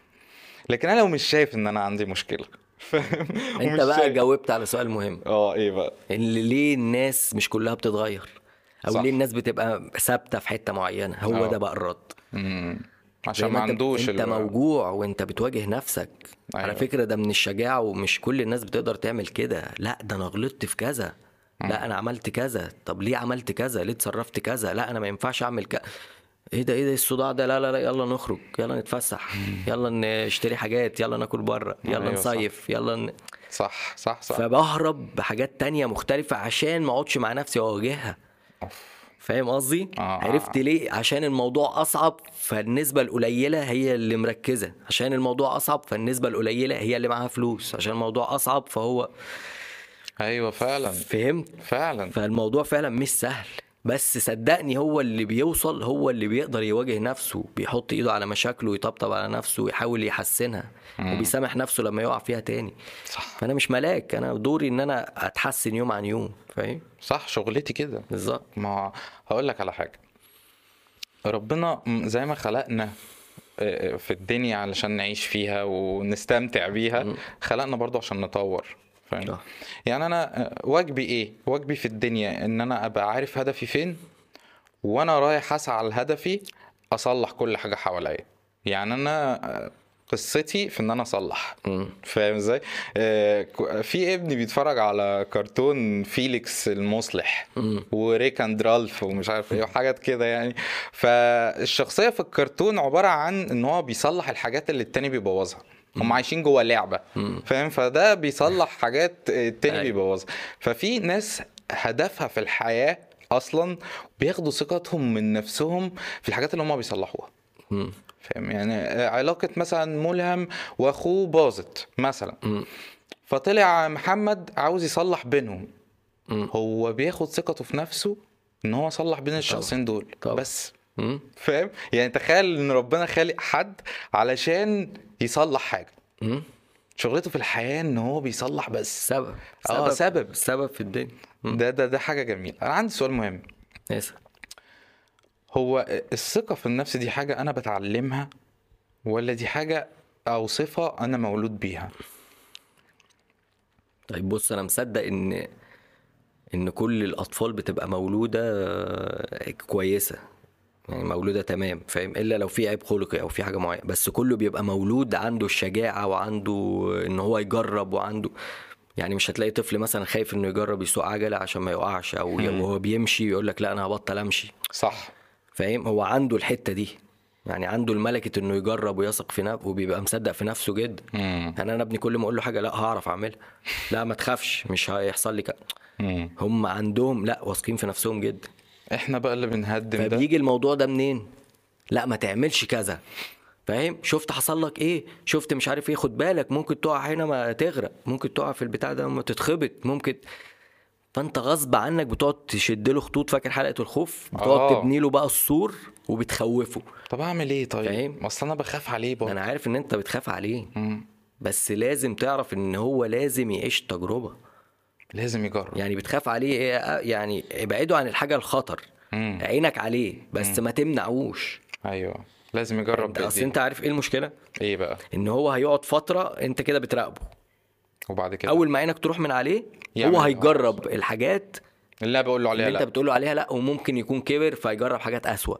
لكن أنا لو مش شايف إن أنا عندي مشكلة فاهم؟ أنت بقى شايف- جاوبت على سؤال مهم. آه إيه بقى؟ اللي ليه الناس مش كلها بتتغير؟ أو صح. ليه الناس بتبقى ثابتة في حتة معينة؟ هو آه. ده بقى الرد. مم. عشان ما عندوش أنت موجوع وأنت بتواجه نفسك. أيوة. على فكرة ده من الشجاعة ومش كل الناس بتقدر تعمل كده. لأ ده أنا غلطت في كذا. لأ أنا عملت كذا. طب ليه عملت كذا؟ ليه اتصرفت كذا؟ لأ أنا ما ينفعش أعمل كذا إيه ده إيه ده الصداع ده لا لا لا يلا نخرج يلا نتفسح يلا نشتري حاجات يلا ناكل بره يلا أيوة صح. نصيف يلا ن... صح صح صح فبهرب بحاجات تانية مختلفة عشان ما اقعدش مع نفسي واواجهها. فاهم قصدي؟ آه. عرفت ليه؟ عشان الموضوع أصعب فالنسبة القليلة هي اللي مركزة، عشان الموضوع أصعب فالنسبة القليلة هي اللي معاها فلوس، عشان الموضوع أصعب فهو أيوه فعلا فهمت؟ فعلا فالموضوع فعلا مش سهل بس صدقني هو اللي بيوصل هو اللي بيقدر يواجه نفسه بيحط ايده على مشاكله ويطبطب على نفسه ويحاول يحسنها وبيسامح نفسه لما يقع فيها تاني. صح. فأنا مش ملاك أنا دوري إن أنا أتحسن يوم عن يوم فاهم؟ صح شغلتي كده. بالظبط. ما هقول لك على حاجة. ربنا زي ما خلقنا آه، في الدنيا علشان نعيش فيها ونستمتع بيها خلقنا برضو عشان نطور. فاهم؟ صح. يعني أنا آه، واجبي إيه؟ واجبي في الدنيا إن أنا أبقى عارف هدفي فين وأنا رايح أسعى لهدفي أصلح كل حاجة حواليا. يعني أنا آه، قصتي في إن أنا أصلح. فاهم إزاي؟ آه، في ابني بيتفرج على كرتون فيليكس المصلح وريك أند رالف ومش عارف إيه وحاجات كده يعني. فالشخصية في الكرتون عبارة عن إن هو بيصلح الحاجات اللي التاني بيبوظها. هم عايشين جوه لعبه فاهم؟ فده بيصلح حاجات التاني أيوة. بيبوظها ففي ناس هدفها في الحياة أصلا بياخدوا ثقتهم من نفسهم في الحاجات اللي هم بيصلحوها. فاهم؟ يعني علاقة مثلا ملهم وأخوه باظت مثلا. فطلع محمد عاوز يصلح بينهم. هو بياخد ثقته في نفسه إن هو صلح بين الشخصين دول. طبعا. بس. فاهم؟ يعني تخيل إن ربنا خالق حد علشان يصلح حاجة. مم. شغلته في الحياة إن هو بيصلح بس. سبب. آه سبب. سبب. في الدنيا. ده ده ده حاجة جميلة. أنا عندي سؤال مهم. اسأل. هو الثقة في النفس دي حاجة أنا بتعلمها ولا دي حاجة أو صفه أنا مولود بيها؟ طيب بص أنا مصدق إن إن كل الأطفال بتبقى مولودة آه، كويسة. يعني مولودة تمام فاهم؟ إلا لو في عيب خلقي أو في حاجة معينة بس كله بيبقى مولود عنده الشجاعة وعنده إن هو يجرب وعنده يعني مش هتلاقي طفل مثلا خايف إنه يجرب يسوق عجلة عشان ما يقعش أو مم. وهو بيمشي يقول لك لا أنا هبطل أمشي. صح. فاهم؟ هو عنده الحتة دي يعني عنده الملكة إنه يجرب ويثق في نفسه وبيبقى مصدق في نفسه جدا. امم يعني أنا ابني كل ما أقول له حاجة لا هعرف أعملها. لا ما تخافش مش هيحصل لي كده. هم عندهم لا واثقين في نفسهم جدا. إحنا بقى اللي بنهدم ده. فبيجي الموضوع ده منين؟ لا ما تعملش كذا. فاهم؟ شفت حصل لك إيه؟ شفت مش عارف إيه خد بالك ممكن تقع هنا ما تغرق ممكن تقع في البتاع ده ما تتخبط ممكن. فأنت غصب عنك بتقعد تشد له خطوط فاكر حلقة الخوف؟ بتقعد آه. تبني له بقى السور وبتخوفه. طب أعمل إيه طيب؟ فاهم؟ أصل أنا بخاف عليه برضه. أنا عارف إن أنت بتخاف عليه. مم. بس لازم تعرف إن هو لازم يعيش تجربة. لازم يجرب. يعني بتخاف عليه إيه؟ يعني ابعده عن الحاجة الخطر. مم. عينك عليه بس ما تمنعوش. أيوه. لازم يجرب أنت أصل. أنت عارف إيه المشكلة؟ إيه بقى؟ إن هو هيقعد فترة أنت كده بتراقبه. وبعد كده؟ أول ما عينك تروح من عليه هو اللي هيجرب الحاجات اللي بقول له عليها اللي أنت بتقول له عليها لا وممكن يكون كبر فيجرب حاجات أسوأ.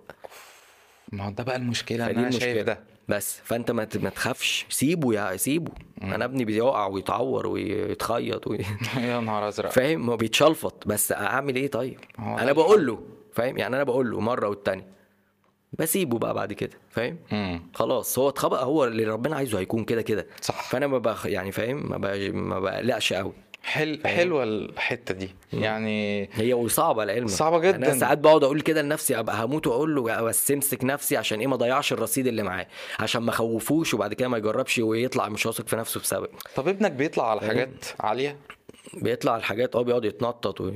ما هو ده بقى المشكلة أنا شايف ده. بس. فأنت ما تخافش. سيبه يا سيبه. أنا ابني بيقع ويتعور ويتخيط وي... يا نهار أزرق. فاهم؟ هو بيتشلفط. بس أعمل إيه طيب؟ أنا بقول له. فاهم؟ يعني أنا بقول له مرة والتانية. بسيبه بقى بعد كده. فاهم؟ مم. خلاص. هو اتخبأ. هو اللي ربنا عايزه هيكون كده كده. صح. فأنا ما بخ... يعني فاهم؟ ما. ما بقلقش قوي حل حلوة الحتة دي. يعني هي وصعبة العلم صعبة يعني جداً. أنا ساعات بقعد أقول كده لنفسي أبقى هموت وأقول له بس امسك نفسي عشان إيه ما أضيعش الرصيد اللي معاه عشان ما أخوفوش وبعد كده ما يجربش ويطلع مش واثق في نفسه بسبب طب ابنك بيطلع على حاجات عالية؟ بيطلع الحاجات آه بيقعد يتنطط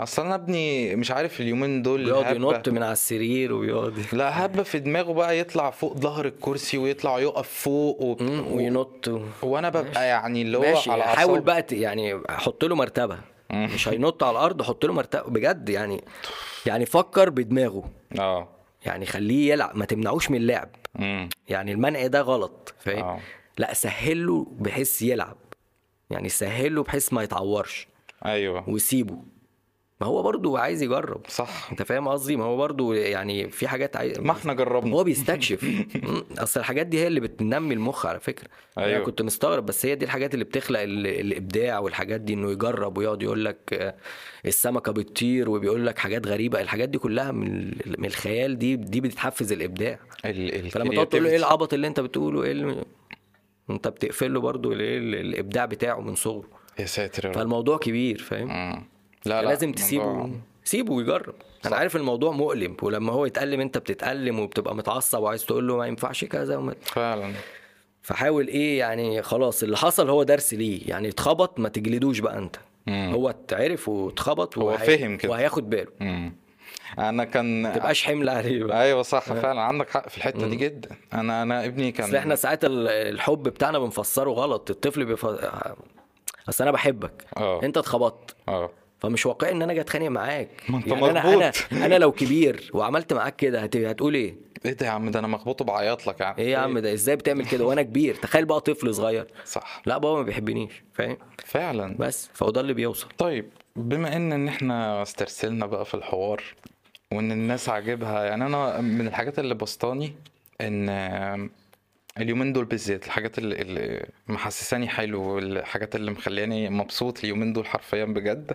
أصل أنا ابني مش عارف اليومين دول ويقعد هبة. ينط من على السرير ويقعد لا هبة في دماغه بقى يطلع فوق ظهر الكرسي ويطلع يقف فوق و... مم، وينط. و... وأنا ببقى يعني اللي هو ماشي. على حاول. بقى يعني حط له مرتبة. مش هينط على الأرض حط له مرتبة. بجد يعني يعني فكر بدماغه. آه. يعني خليه يلعب. ما تمنعوش من اللعب. امم يعني المنع ده غلط. فاهم؟ آه. لا سهل له بحيث يلعب. يعني سهل له بحيث ما يتعورش. أيوه. وسيبه. ما هو برضو عايز يجرب. صح. انت فاهم قصدي؟ ما هو برضو يعني في حاجات عايز ما إحنا جربنا. هو بيستكشف. اصل الحاجات دي هي اللي بتنمي المخ على فكرة. أيوة. أنا كنت مستغرب بس هي دي الحاجات اللي بتخلق ال- الإبداع والحاجات دي إنه يجرب ويقعد يقول لك آه، السمكة بتطير وبيقول لك حاجات غريبة. الحاجات دي كلها من من الخيال دي دي بتحفز الإبداع. ال ال فلما تقعد تقول له إيه. العبط اللي أنت بتقوله؟ إيه اللي... أنت بتقفل له برضه ال- الإبداع بتاعه من صغره. يا ساتر فالموضوع كبير فاهم. لا لا لازم الموضوع- تسيبه. سيبه ويجرب. أنا عارف الموضوع مؤلم ولما هو يتألم أنت بتتألم وبتبقى متعصب وعايز تقول له ما ينفعش كذا وما... فعلا. فحاول إيه يعني خلاص اللي حصل هو درس ليه. يعني اتخبط ما تجلدوش بقى أنت. مم. هو اتعرف واتخبط هو وهي- فهم كده. وهياخد باله. مم. أنا كان ما تبقاش حمل عليه بقى. أيوه صح فعلا عندك حق في الحتة دي جدا. أنا أنا ابني كان إحنا ساعات ال- الحب بتاعنا بنفسره غلط. الطفل بيف... أصل أنا بحبك. آه. أنت اتخبطت. آه. فمش واقعي إن أنا أجي أتخانق معاك. ما أنت يعني مظبوط. أنا أنا لو كبير وعملت معاك كده هت... هتقول إيه؟ إيه ده يا عم؟ ده أنا مخبوطه بعيط لك يعني إيه يا عم؟ ده إزاي بتعمل كده وأنا كبير؟ تخيل بقى طفل صغير. صح. لا بابا ما بيحبنيش فاهم؟ فعلا. بس فهو ده اللي بيوصل. طيب بما إن إن إحنا استرسلنا بقى في الحوار وإن الناس عاجبها يعني أنا من الحاجات اللي بسطاني إن اليومين دول بالذات الحاجات اللي, اللي محسساني حلو والحاجات اللي مخلياني مبسوط اليومين دول حرفيا بجد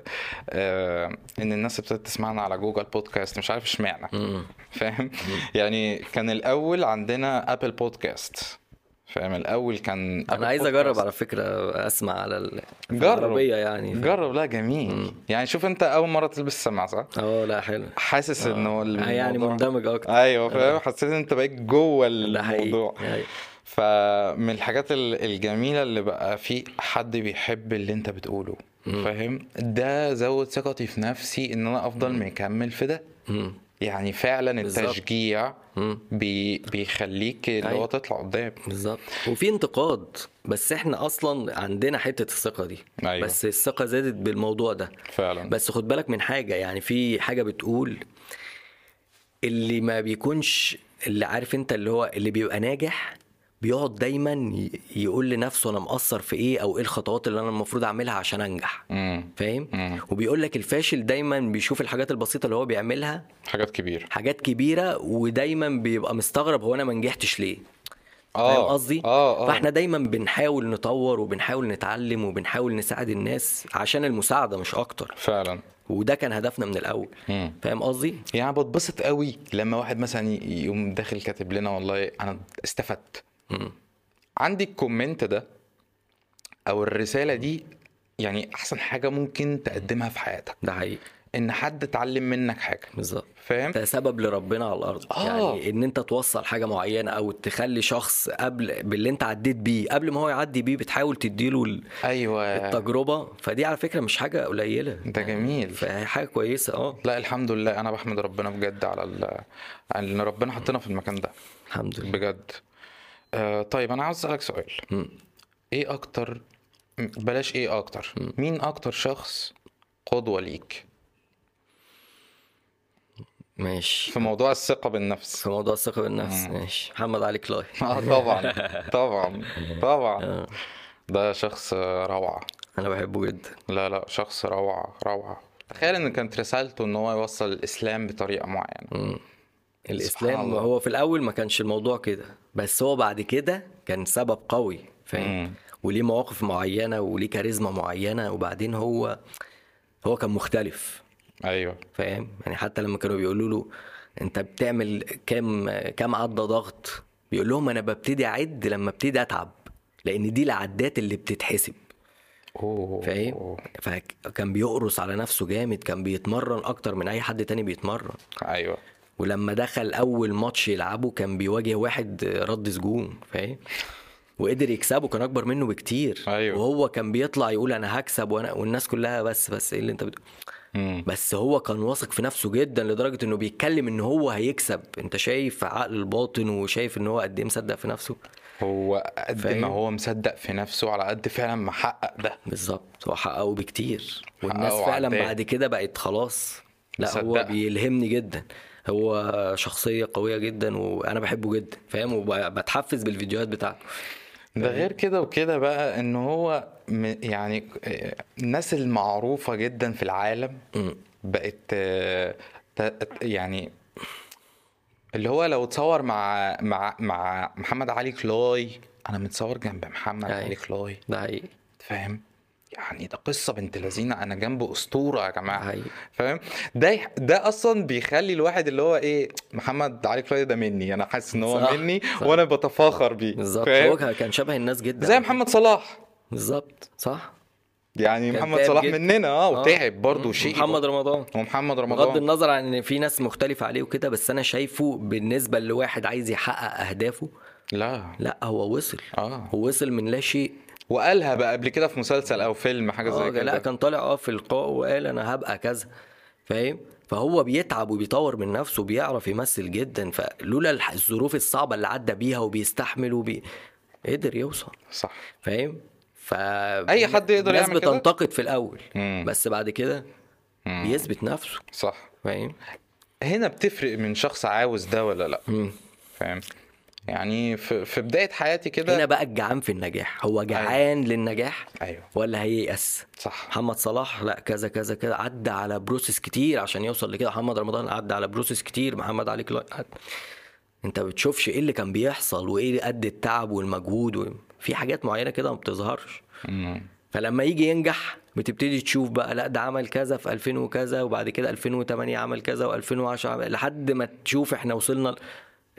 آه إن الناس ابتدت تسمعنا على جوجل بودكاست مش عارف اشمعنى. مم. فاهم؟ يعني كان الأول عندنا أبل بودكاست. فاهم؟ الأول كان أنا عايز. أجرب على فكرة أسمع على ال- جرب. يعني جرب. لا جميل. يعني شوف أنت أول مرة تلبس سماعه صح؟ آه لا حلو. حاسس إنه آه، يعني الموضوع- مندمج أكتر. أيوه فاهم؟ حسيت إن أنت بقيت جوه ده حقيقي. الموضوع. أيوة. فمن الحاجات ال- الجميلة اللي بقى في حد بيحب اللي انت بتقوله فاهم ده زود ثقتي في نفسي إن أنا أفضل مكمل في ده. يعني فعلا. التشجيع. بي بيخليك اللي هو أيوة. تطلع قدام بالظبط وفي انتقاد بس إحنا أصلا عندنا حتة الثقة دي أيوة. بس الثقة زادت بالموضوع ده فعلا بس خد بالك من حاجة يعني في حاجة بتقول اللي ما بيكونش اللي عارف أنت اللي هو اللي بيبقى ناجح بيقعد دايما يقول لنفسه أنا مقصر في إيه أو إيه الخطوات اللي أنا المفروض أعملها عشان أنجح. فاهم. وبيقول لك الفاشل دايما بيشوف الحاجات البسيطة اللي هو بيعملها حاجات كبيرة حاجات كبيرة ودايما بيبقى مستغرب هو أنا ما نجحتش ليه فاهم آه قصدي؟ آه آه فإحنا دايما بنحاول نطور وبنحاول نتعلم وبنحاول نساعد الناس عشان المساعدة مش أكتر فعلا وده كان هدفنا من الأول. فاهم قصدي؟ يعني بتبسط قوي لما واحد مثلا يقوم داخل كاتب لنا والله أنا استفدت. عندي الكومنت ده أو الرسالة دي يعني أحسن حاجة ممكن تقدمها في حياتك. ده حقيقي. إن حد اتعلم منك حاجة. بالظبط. فاهم؟ انت سبب لربنا على الأرض. آه. يعني إن أنت توصل حاجة معينة أو تخلي شخص قبل باللي أنت عديت بيه قبل ما هو يعدي بيه بتحاول تديله ال- أيوه. التجربة. فدي على فكرة مش حاجة قليلة. ده جميل. فهي حاجة كويسة. آه. لا الحمد لله. أنا بحمد ربنا بجد على ال- إن ربنا حطنا في المكان ده. الحمد لله. بجد. آه طيب أنا عاوز أسألك سؤال. مم. إيه أكتر بلاش إيه أكتر. مين أكتر شخص قدوة ليك؟ ماشي. في موضوع الثقة بالنفس. في موضوع الثقة بالنفس ماشي. محمد علي كلاي. آه طبعا طبعا طبعا. آه. ده شخص روعة. أنا بحبه جدا. لا لا شخص روعة روعة. تخيل إن كانت رسالته إن هو يوصل الإسلام بطريقة معينة. مم. الإسلام الله. هو في الأول ما كانش الموضوع كده بس هو بعد كده كان سبب قوي فاهم. وليه مواقف معينة وليه كاريزما معينة وبعدين هو هو كان مختلف. أيوه. فاهم؟ يعني حتى لما كانوا بيقولوا له أنت بتعمل كام كام عده ضغط؟ بيقول لهم أنا ببتدي أعد لما أبتدي أتعب لأن دي العدات اللي بتتحسب. فاهم؟ فكان بيقرص على نفسه جامد كان بيتمرن أكتر من أي حد تاني بيتمرن. أيوه. ولما دخل أول ماتش يلعبه كان بيواجه واحد رد سجون فاهم وقدر يكسبه كان أكبر منه بكتير أيوة. وهو كان بيطلع يقول أنا هكسب وأنا والناس كلها بس بس إيه اللي أنت بتقول. بس هو كان واثق في نفسه جدا لدرجة إنه بيتكلم إن هو هيكسب أنت شايف عقل الباطن وشايف إن هو قد إيه مصدق في نفسه هو قد؟ ما هو مصدق في نفسه على قد فعلا ما حقق ده بالظبط هو حققه بكتير والناس فعلا وعداه. بعد كده بقت خلاص لا هو مصدقة. بيلهمني جدا هو شخصية قوية جدا وأنا بحبه جدا فاهم؟ وبتحفز بالفيديوهات بتاعته. ده غير كده وكده بقى إن هو يعني الناس المعروفة جدا في العالم. بقت يعني اللي هو لو اتصور مع مع مع محمد علي كلاي أنا متصور جنب محمد. علي كلاي. ده حقيقي. فاهم؟ يعني ده قصة بنت لذينة أنا جنب أسطورة يا حقيقي. فاهم؟ ده ده أصلا بيخلي الواحد اللي هو إيه محمد علي كلاي ده مني. أنا حاسس إن هو صح، مني صح. وأنا بتفاخر بيه. بالظبط؟ هو كان شبه الناس جدا. زي محمد صلاح. بالظبط صح. يعني محمد صلاح جدا. مننا آه آه. وتعب برضه. شيء. محمد رمضان. ومحمد بغض رمضان النظر عن إن في ناس مختلفة عليه وكده بس أنا شايفه بالنسبة لواحد عايز يحقق أهدافه لا. لا هو وصل. آه. هو وصل من لا شيء وقالها بقى قبل كده في مسلسل أو فيلم حاجة زي آه كده. لا كان طالع آه في اللقاء وقال أنا هبقى كذا فاهم؟ فهو بيتعب وبيطور من نفسه وبيعرف يمثل جدا فلولا الظروف الصعبة اللي عدى بيها وبيستحمل وبي قدر يوصل. صح. فاهم؟ ف أي حد يقدر الناس يعمل كده؟ بتنتقد في الأول مم. بس بعد كده مم. بيثبت نفسه. صح. فاهم؟ هنا بتفرق من شخص عاوز ده ولا لأ. مم. فاهم؟ يعني في, في بداية حياتي هنا كده بقى الجعان في النجاح هو جعان للنجاح أيوه ولا هييأس صح محمد صلاح لا كذا كذا كذا عدى على process كتير عشان يوصل لكده محمد رمضان عدى على process كتير محمد علي كلاي عدى. انت بتشوفش إيه اللي كان بيحصل وإيه قد التعب والمجهود و... في حاجات معينة كده ما بتظهرش مم. فلما يجي ينجح بتبتدي تشوف بقى لا ده عمل كذا في 2000 وكذا وبعد كده 2008 عمل كذا و2010 عمل لحد ما تشوف إحنا وصلنا.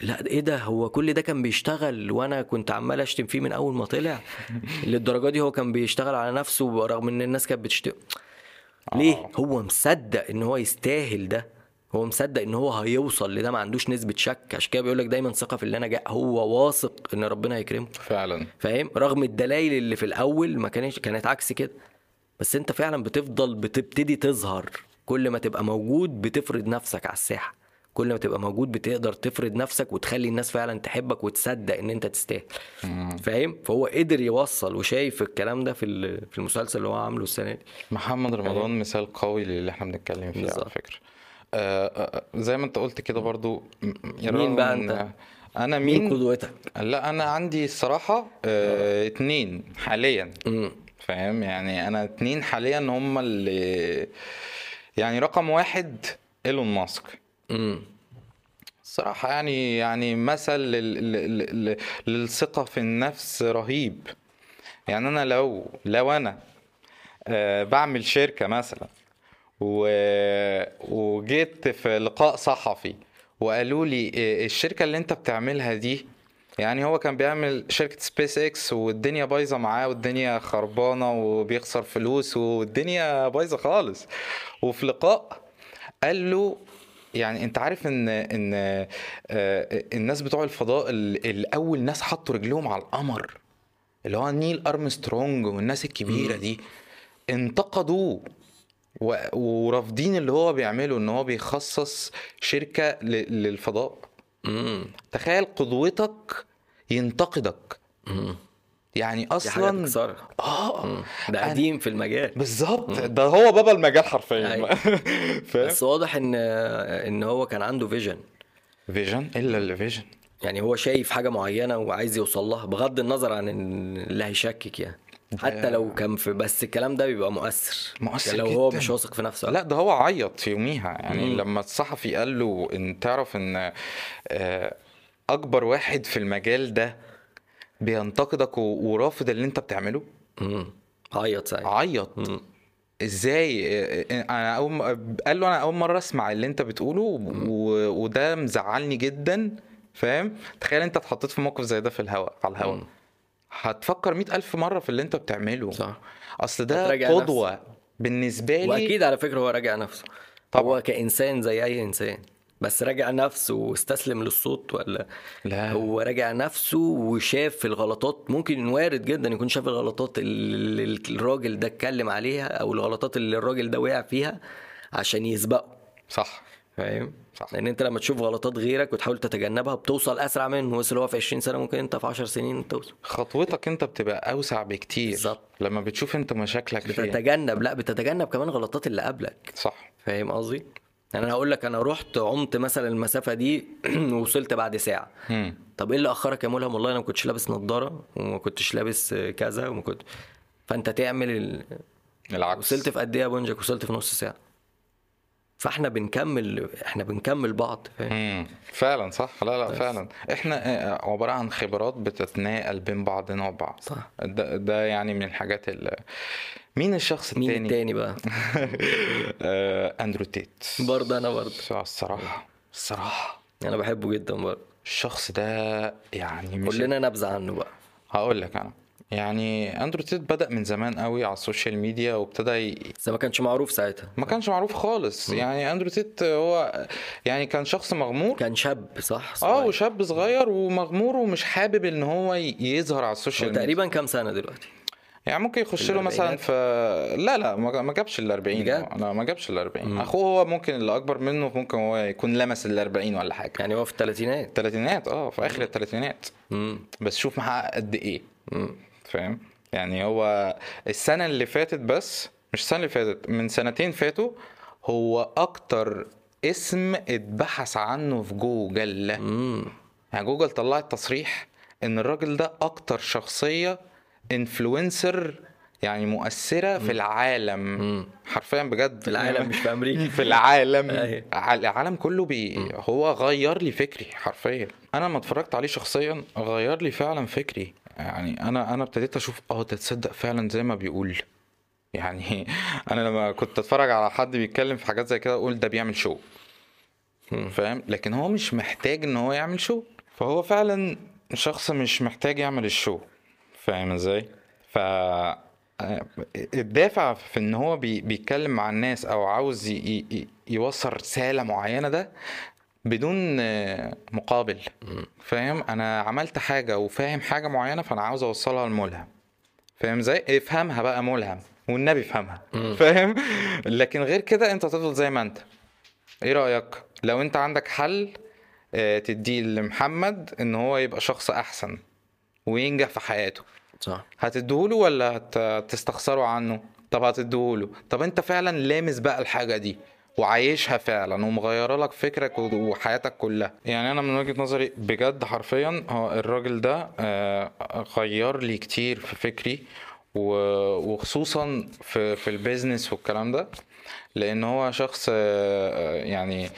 لا إيه ده؟ هو كل ده كان بيشتغل وأنا كنت عمال أشتم فيه من أول ما طلع؟ للدرجة دي هو كان بيشتغل على نفسه رغم إن الناس كانت بتشتم. ليه؟ هو مصدق إن هو يستاهل ده؟ هو مصدق إن هو هيوصل لده؟ ما عندوش نسبة شك. عشان كده بيقول لك دايما ثقة في اللي أنا جاي. هو واثق إن ربنا هيكرمه فعلا. فاهم؟ رغم الدلائل اللي في الأول ما كانش كانت عكس كده. بس أنت فعلا بتفضل بتبتدي تظهر. كل ما تبقى موجود بتفرض نفسك على الساحة. كل ما تبقى موجود بتقدر تفرض نفسك وتخلي الناس فعلا تحبك وتصدق إن أنت تستاهل. فاهم؟ فهو قدر يوصل وشايف الكلام ده في في المسلسل اللي هو عامله السنة دي. محمد رمضان مثال قوي للي إحنا بنتكلم فيه على بالظبط. فكرة. آه، آه، زي ما أنت قلت كده برضو مين بقى أنت؟ أنا مين مين؟ قدوتك؟ لا أنا عندي الصراحة آه، اتنين حاليا. فاهم؟ يعني أنا اتنين حاليا هم اللي يعني رقم واحد إيلون ماسك. امم الصراحة يعني يعني مثل. لل... لل- للثقة في النفس رهيب يعني أنا لو لو أنا آه، بعمل شركة مثلا و... وجيت في لقاء صحفي وقالوا لي آه، الشركة اللي أنت بتعملها دي يعني هو كان بيعمل شركة سبيس إكس والدنيا بايظة معاه والدنيا خربانة وبيخسر فلوس والدنيا بايظة خالص وفي لقاء قال له يعني انت عارف ان ان آه، الناس بتوع الفضاء ال- الأول ناس حطوا رجلهم على القمر. اللي هو نيل أرمسترونج والناس الكبيرة دي انتقدوه ورافضين اللي هو بيعمله إن هو بيخصص شركة للفضاء. تخيل قدوتك ينتقدك. يعني دي أصلا تكسرك. آه. ده قديم في المجال. بالظبط. ده هو بابا المجال حرفيا. أيوة. بس واضح إن إن هو كان عنده vision vision إلا ال vision يعني هو شايف حاجة معينة وعايز يوصل لها بغض النظر عن اللي هيشكك يعني. حتى لو كان في بس الكلام ده بيبقى مؤثر. مؤثر يعني لو هو جداً. مش واثق في نفسه. لا ده هو عيط يوميها. يعني مم. لما الصحفي قال له إن تعرف إن آه، أكبر واحد في المجال ده بينتقدك ورافض اللي انت بتعمله؟ امم عيط ساعتها. عيط. إزاي؟ آه، آه، أنا اول قال له أنا اول مرة اسمع اللي انت بتقوله و... وده مزعلني جدا فاهم؟ تخيل انت اتحطيت في موقف زي ده في الهواء على الهواء. هتفكر مئة ألف مرة في اللي انت بتعمله. صح. اصل ده قدوة بالنسبة لي واكيد على فكرة هو راجع نفسه. طبعا. هو كإنسان زي أي إنسان. بس راجع نفسه واستسلم للصوت ولا لا. هو راجع نفسه وشاف الغلطات؟ ممكن وارد جدا يكون شاف الغلطات اللي الراجل ده اتكلم عليها أو الغلطات اللي الراجل ده وقع فيها عشان يسبقه. صح. فاهم؟ صح. لأن أنت لما تشوف غلطات غيرك وتحاول تتجنبها بتوصل أسرع منه. وصل هو في 20 سنة ممكن أنت في 10 سنين توصل. خطوتك أنت بتبقى أوسع بكتير. بالظبط. لما بتشوف أنت مشاكلك بتتجنب. لا بتتجنب كمان غلطات اللي قبلك. صح. فاهم قصدي؟ يعني أنا هقول لك أنا رحت عمت مثلا المسافة دي ووصلت بعد ساعة. مم. طب إيه اللي أخرك يا ملهم؟ والله أنا ما كنتش لابس نضاره وما كنتش لابس كذا وما كنت فأنت تعمل ال... العكس. وصلت في قد إيه يا بونجك وصلت في نص ساعة. فإحنا بنكمل إحنا بنكمل بعض فاهم. فعلا صح؟ لا لا فعلا. إحنا آه، عبارة عن خبرات بتتناقل بين بعضنا وبعض. صح. ده, ده يعني من الحاجات اللي مين الشخص مين التاني التاني بقى؟ آه، أندرو تيت. برضه أنا برضه. الصراحة الصراحة أنا بحبه جدا برضه. الشخص ده يعني مش كلنا نبذة عنه بقى. هقول لك أنا. يعني أندرو تيت بدأ من زمان قوي على السوشيال ميديا وابتدى ي... بس ما كانش معروف ساعتها. ما كانش معروف خالص. يعني أندرو تيت هو يعني كان شخص مغمور. كان شاب صح؟ آه صغير. وشاب صغير ومغمور ومش حابب إن هو يظهر على السوشيال ميديا تقريبا كام سنة دلوقتي؟ يعني ممكن يخش له مثلا؟ في لا لا ما جابش ال 40 بجد؟ لا ما جابش ال 40 أخوه هو ممكن اللي أكبر منه ممكن هو يكون لمس ال 40 ولا حاجة. يعني هو في الثلاثينات. الثلاثينات آه في آخر الثلاثينات. بس شوف محقق قد إيه. فاهم؟ يعني هو السنة اللي فاتت بس مش السنة اللي فاتت من سنتين فاتوا هو أكتر اسم اتبحث عنه في جوجل. يعني جوجل طلعت تصريح إن الراجل ده أكتر شخصية influencer يعني مؤثرة في العالم. حرفيا بجد. في العالم مش في أمريكا. في العالم. أيوة. العالم كله بي هو غير لي فكري حرفيا. أنا لما اتفرجت عليه شخصيا غير لي فعلا فكري. يعني أنا أنا ابتديت أشوف آه ده تصدق فعلا زي ما بيقول. يعني أنا لما كنت اتفرج على حد بيتكلم في حاجات زي كده أقول ده بيعمل show فاهم؟ لكن هو مش محتاج إن هو يعمل شو فهو فعلا شخص مش محتاج يعمل الشو. فاهم إزاي؟ ف الدافع في إن هو بي... بيتكلم مع الناس أو عاوز. يوصل رسالة معينة ده بدون مقابل. فاهم؟ أنا عملت حاجة وفاهم حاجة معينة فأنا عاوز أوصلها لملهم. فاهم إزاي؟ افهمها بقى ملهم والنبي افهمها. فاهم؟ لكن غير كده أنت هتفضل زي ما أنت. إيه رأيك؟ لو أنت عندك حل آه، تديه لمحمد إن هو يبقى شخص أحسن. وينجح في حياته. صح. هتديهوله ولا هت- هتستخسره عنه؟ طب هتديهوله. طب انت فعلا لامس بقى الحاجة دي وعايشها فعلا ومغيرة لك فكرك وحياتك كلها. يعني أنا من وجهة نظري بجد حرفيا هو الراجل ده آه، غير لي كتير في فكري وخصوصا في في ال business والكلام ده لأن هو شخص آه، آه، يعني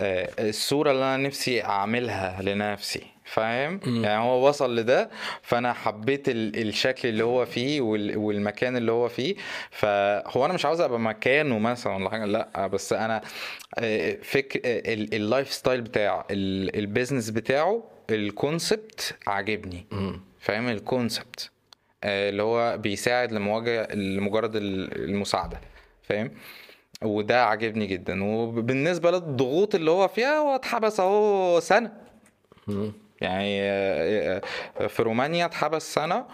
آه، الصورة اللي أنا نفسي أعملها لنفسي. فاهم؟ يعني هو وصل لده فأنا حبيت ال- الشكل اللي هو فيه وال- والمكان اللي هو فيه. فهو أنا مش عاوز أبقى مكانه مثلا ولا حاجة لأ بس أنا فكر ال- ال lifestyle بتاع ال- ال business بتاعه الكونسبت عاجبني. فاهم؟ الكونسبت آه، اللي هو بيساعد لمواجهه لمجرد ال- المساعدة. فاهم؟ وده عاجبني جدا. وبالنسبه للضغوط اللي هو فيها هو اتحبس أهو سنة. يعني آه، آه، في رومانيا اتحبس سنة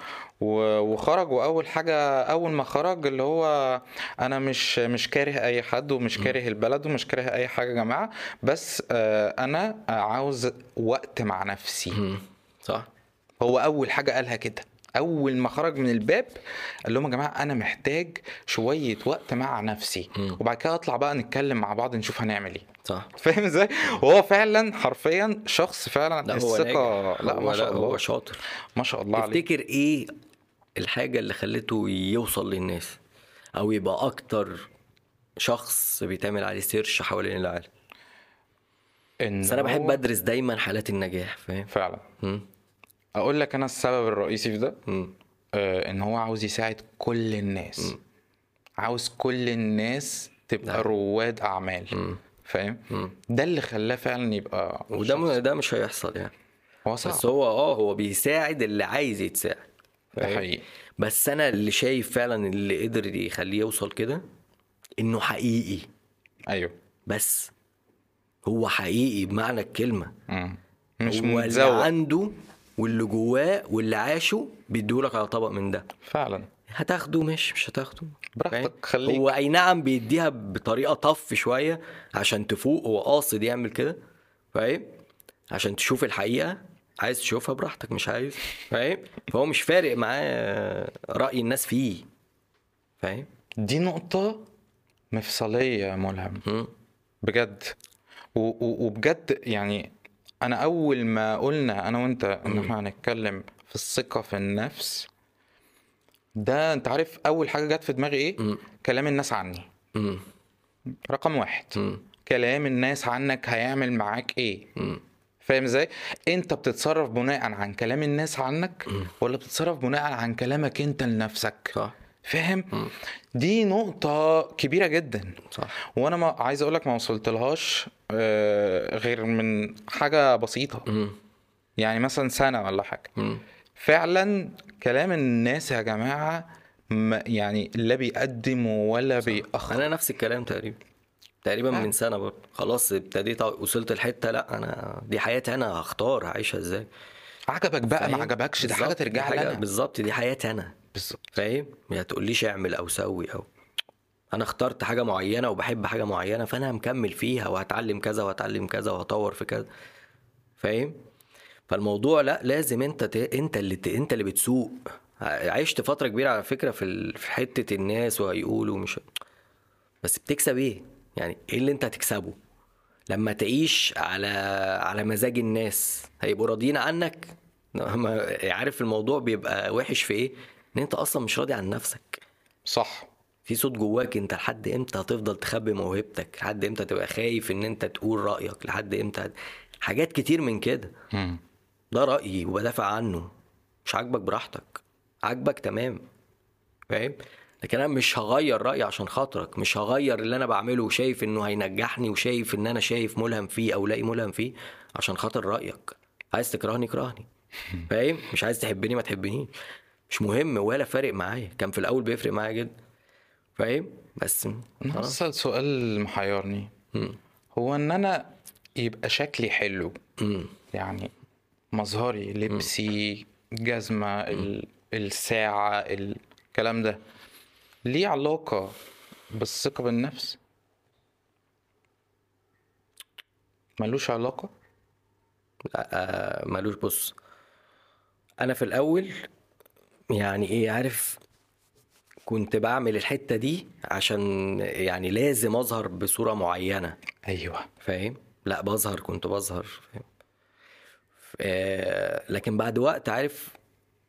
و- وخرج وأول حاجة أول ما خرج اللي هو أنا مش مش كاره أي حد ومش كاره البلد ومش كاره أي حاجة يا جماعة بس آه، أنا عاوز وقت مع نفسي. صح. هو أول حاجة قالها كده. أول ما خرج من الباب قال لهم يا جماعة أنا محتاج شوية وقت مع نفسي. وبعد كده أطلع بقى نتكلم مع بعض نشوف هنعمل إيه. صح. فاهم إزاي؟ وهو فعلا حرفيا شخص فعلا لا هو ناجح. لا هو ما شاء لا، هو الله. شاطر. ما شاء الله عليه. تفتكر إيه الحاجة اللي خلته يوصل للناس؟ أو يبقى أكتر شخص بيتعمل عليه سيرش حوالين العالم؟ إن بس أنا بحب أدرس دايما حالات النجاح فاهم؟ فعلا. مم. أقول لك أنا السبب الرئيسي في ده. آه إن هو عاوز يساعد كل الناس. عاوز كل الناس تبقى نعم. رواد أعمال. فاهم؟ ده اللي خلاه فعلا يبقى وده م... ده مش هيحصل يعني. هو بس صعب. هو آه هو بيساعد اللي عايز يتساعد. ده؟ حقيقي. بس أنا اللي شايف فعلا اللي قدر يخليه يوصل كده إنه حقيقي. أيوه. بس هو حقيقي بمعنى الكلمة. مم. مش هو اللي متزوق. عنده واللي جواه واللي عاشه بيديهولك على طبق من ده. فعلا. هتاخده مش مش هتاخده. براحتك،؟ خليك. هو أي نعم بيديها بطريقة طف شوية عشان تفوق هو قاصد يعمل كده فاهم؟ عشان تشوف الحقيقة عايز تشوفها براحتك مش عايز فاهم؟ فهو مش فارق معاه رأي الناس فيه فاهم؟ دي نقطة مفصلية يا ملهم. بجد. وبجد يعني أنا أول ما قلنا أنا وأنت إن إحنا هنتكلم في الثقة في النفس ده أنت عارف أول حاجة جت في دماغي إيه؟ كلام الناس عني. مم. رقم واحد. مم. كلام الناس عنك هيعمل معاك إيه؟ مم. فاهم إزاي؟ أنت بتتصرف بناء عن كلام الناس عنك ولا بتتصرف بناء عن كلامك أنت لنفسك؟ صح. فاهم؟ دي نقطة كبيرة جدا. صح. وأنا ما عايز أقولك ما وصلتلهاش آه، غير من حاجة بسيطة. مم. يعني مثلا سنة ولا حاجة. مم. فعلا كلام الناس يا جماعة ما يعني لا بيقدم ولا بيأخر أنا نفس الكلام تقريبا. تقريبا من سنة برضه خلاص ابتديت وصلت الحته لا أنا دي حياتي أنا هختار هعيشها إزاي. عجبك بقى؟ ما؟ عجبكش؟ دي دي ترجع لنا بالظبط دي حياتي أنا. بالظبط فاهم؟ ما تقوليش اعمل أو سوي أو أنا اخترت حاجة معينة وبحب حاجة معينة فأنا مكمل فيها وهتعلم كذا وهتعلم كذا وهطور في كذا. فاهم؟ فالموضوع لا لازم انت ت... انت اللي ت... انت اللي بتسوق. عشت فترة كبيرة على فكرة في حتة الناس وهيقولوا مش بس بتكسب إيه؟ يعني إيه اللي انت هتكسبه؟ لما تعيش على على مزاج الناس هيبقوا راضيين عنك؟ عارف الموضوع بيبقى وحش في إيه؟ إن أنت أصلا مش راضي عن نفسك. صح. في صوت جواك أنت لحد إمتى هتفضل تخبي موهبتك؟ لحد إمتى تبقى خايف إن أنت تقول رأيك؟ لحد إمتى حاجات كتير من كده. مم. ده رأيي وبدافع عنه. مش عاجبك براحتك. عاجبك تمام. فاهم؟ لكن أنا مش هغير رأيي عشان خاطرك. مش هغير اللي أنا بعمله وشايف إنه هينجحني وشايف إن أنا شايف ملهم فيه أو لاقي ملهم فيه عشان خاطر رأيك. عايز تكرهني كرهني فاهم؟ مش عايز تحبني ما تحبنيش. مش مهم ولا فارق معايا. كان في الأول بيفرق معايا جدا. فاهم؟ بس خلاص. سؤال محيرني. مم. هو إن أنا يبقى شكلي حلو مم. يعني مظهري لبسي جزمة ال- الساعة الكلام ده ليه علاقة بالثقة بالنفس؟ ملوش علاقة؟ آه، ملوش. بص أنا في الأول يعني إيه عارف كنت بعمل الحتة دي عشان يعني لازم أظهر بصورة معينة. أيوه. فاهم؟ لا بظهر كنت بظهر فاهم؟ آه، لكن بعد وقت عارف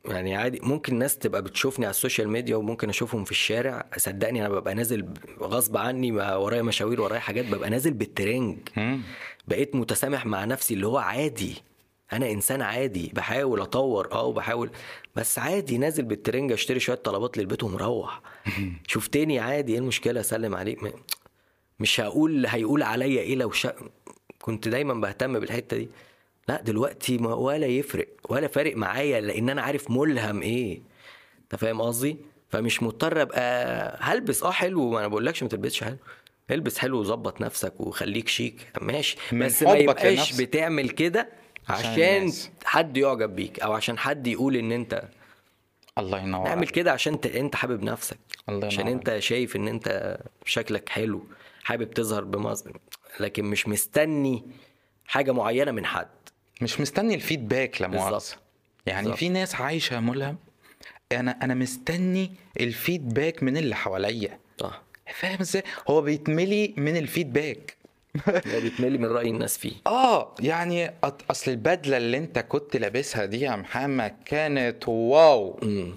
يعني عادي ممكن ناس تبقى بتشوفني على السوشيال ميديا وممكن أشوفهم في الشارع. صدقني أنا ببقى نازل غصب عني ورايا مشاوير ورايا حاجات ببقى نازل بال training. بقيت متسامح مع نفسي اللي هو عادي. أنا انسان عادي بحاول اطور آه وبحاول بس عادي نازل بالترنج اشتري شوية طلبات للبيت ومروح. شفتني عادي إيه المشكلة؟ اسلم عليك مش هقول هيقول عليا إيه لو شا... كنت دايما بهتم بالحتة دي. لا دلوقتي ما ولا يفرق ولا فارق معايا لأن أنا عارف ملهم إيه. انت فاهم قصدي؟ فمش مضطر ابقى هلبس. آه حلو ما أنا بقولكش ما تلبسش حلو. البس حلو وظبط نفسك وخليك شيك ماشي. بس ما يبقاش. بتعمل كده عشان عشان. حد يعجب بيك أو عشان حد يقول إن أنت الله ينور اعمل. كده عشان ت- أنت حابب نفسك الله عشان ينور أنت شايف إن أنت شكلك حلو حابب تظهر بمظهر لكن مش مستني حاجة معينة من حد مش مستني الفيدباك بالظبط. يعني بالظبط. في ناس عايشة يا ملهم أنا أنا مستني الفيدباك من اللي حواليا صح فاهم إزاي هو بيتملي من الفيدباك هو بيتملي من رأي الناس فيه. آه يعني أصل البدلة اللي أنت كنت لابسها دي يا محمد كانت wow. امم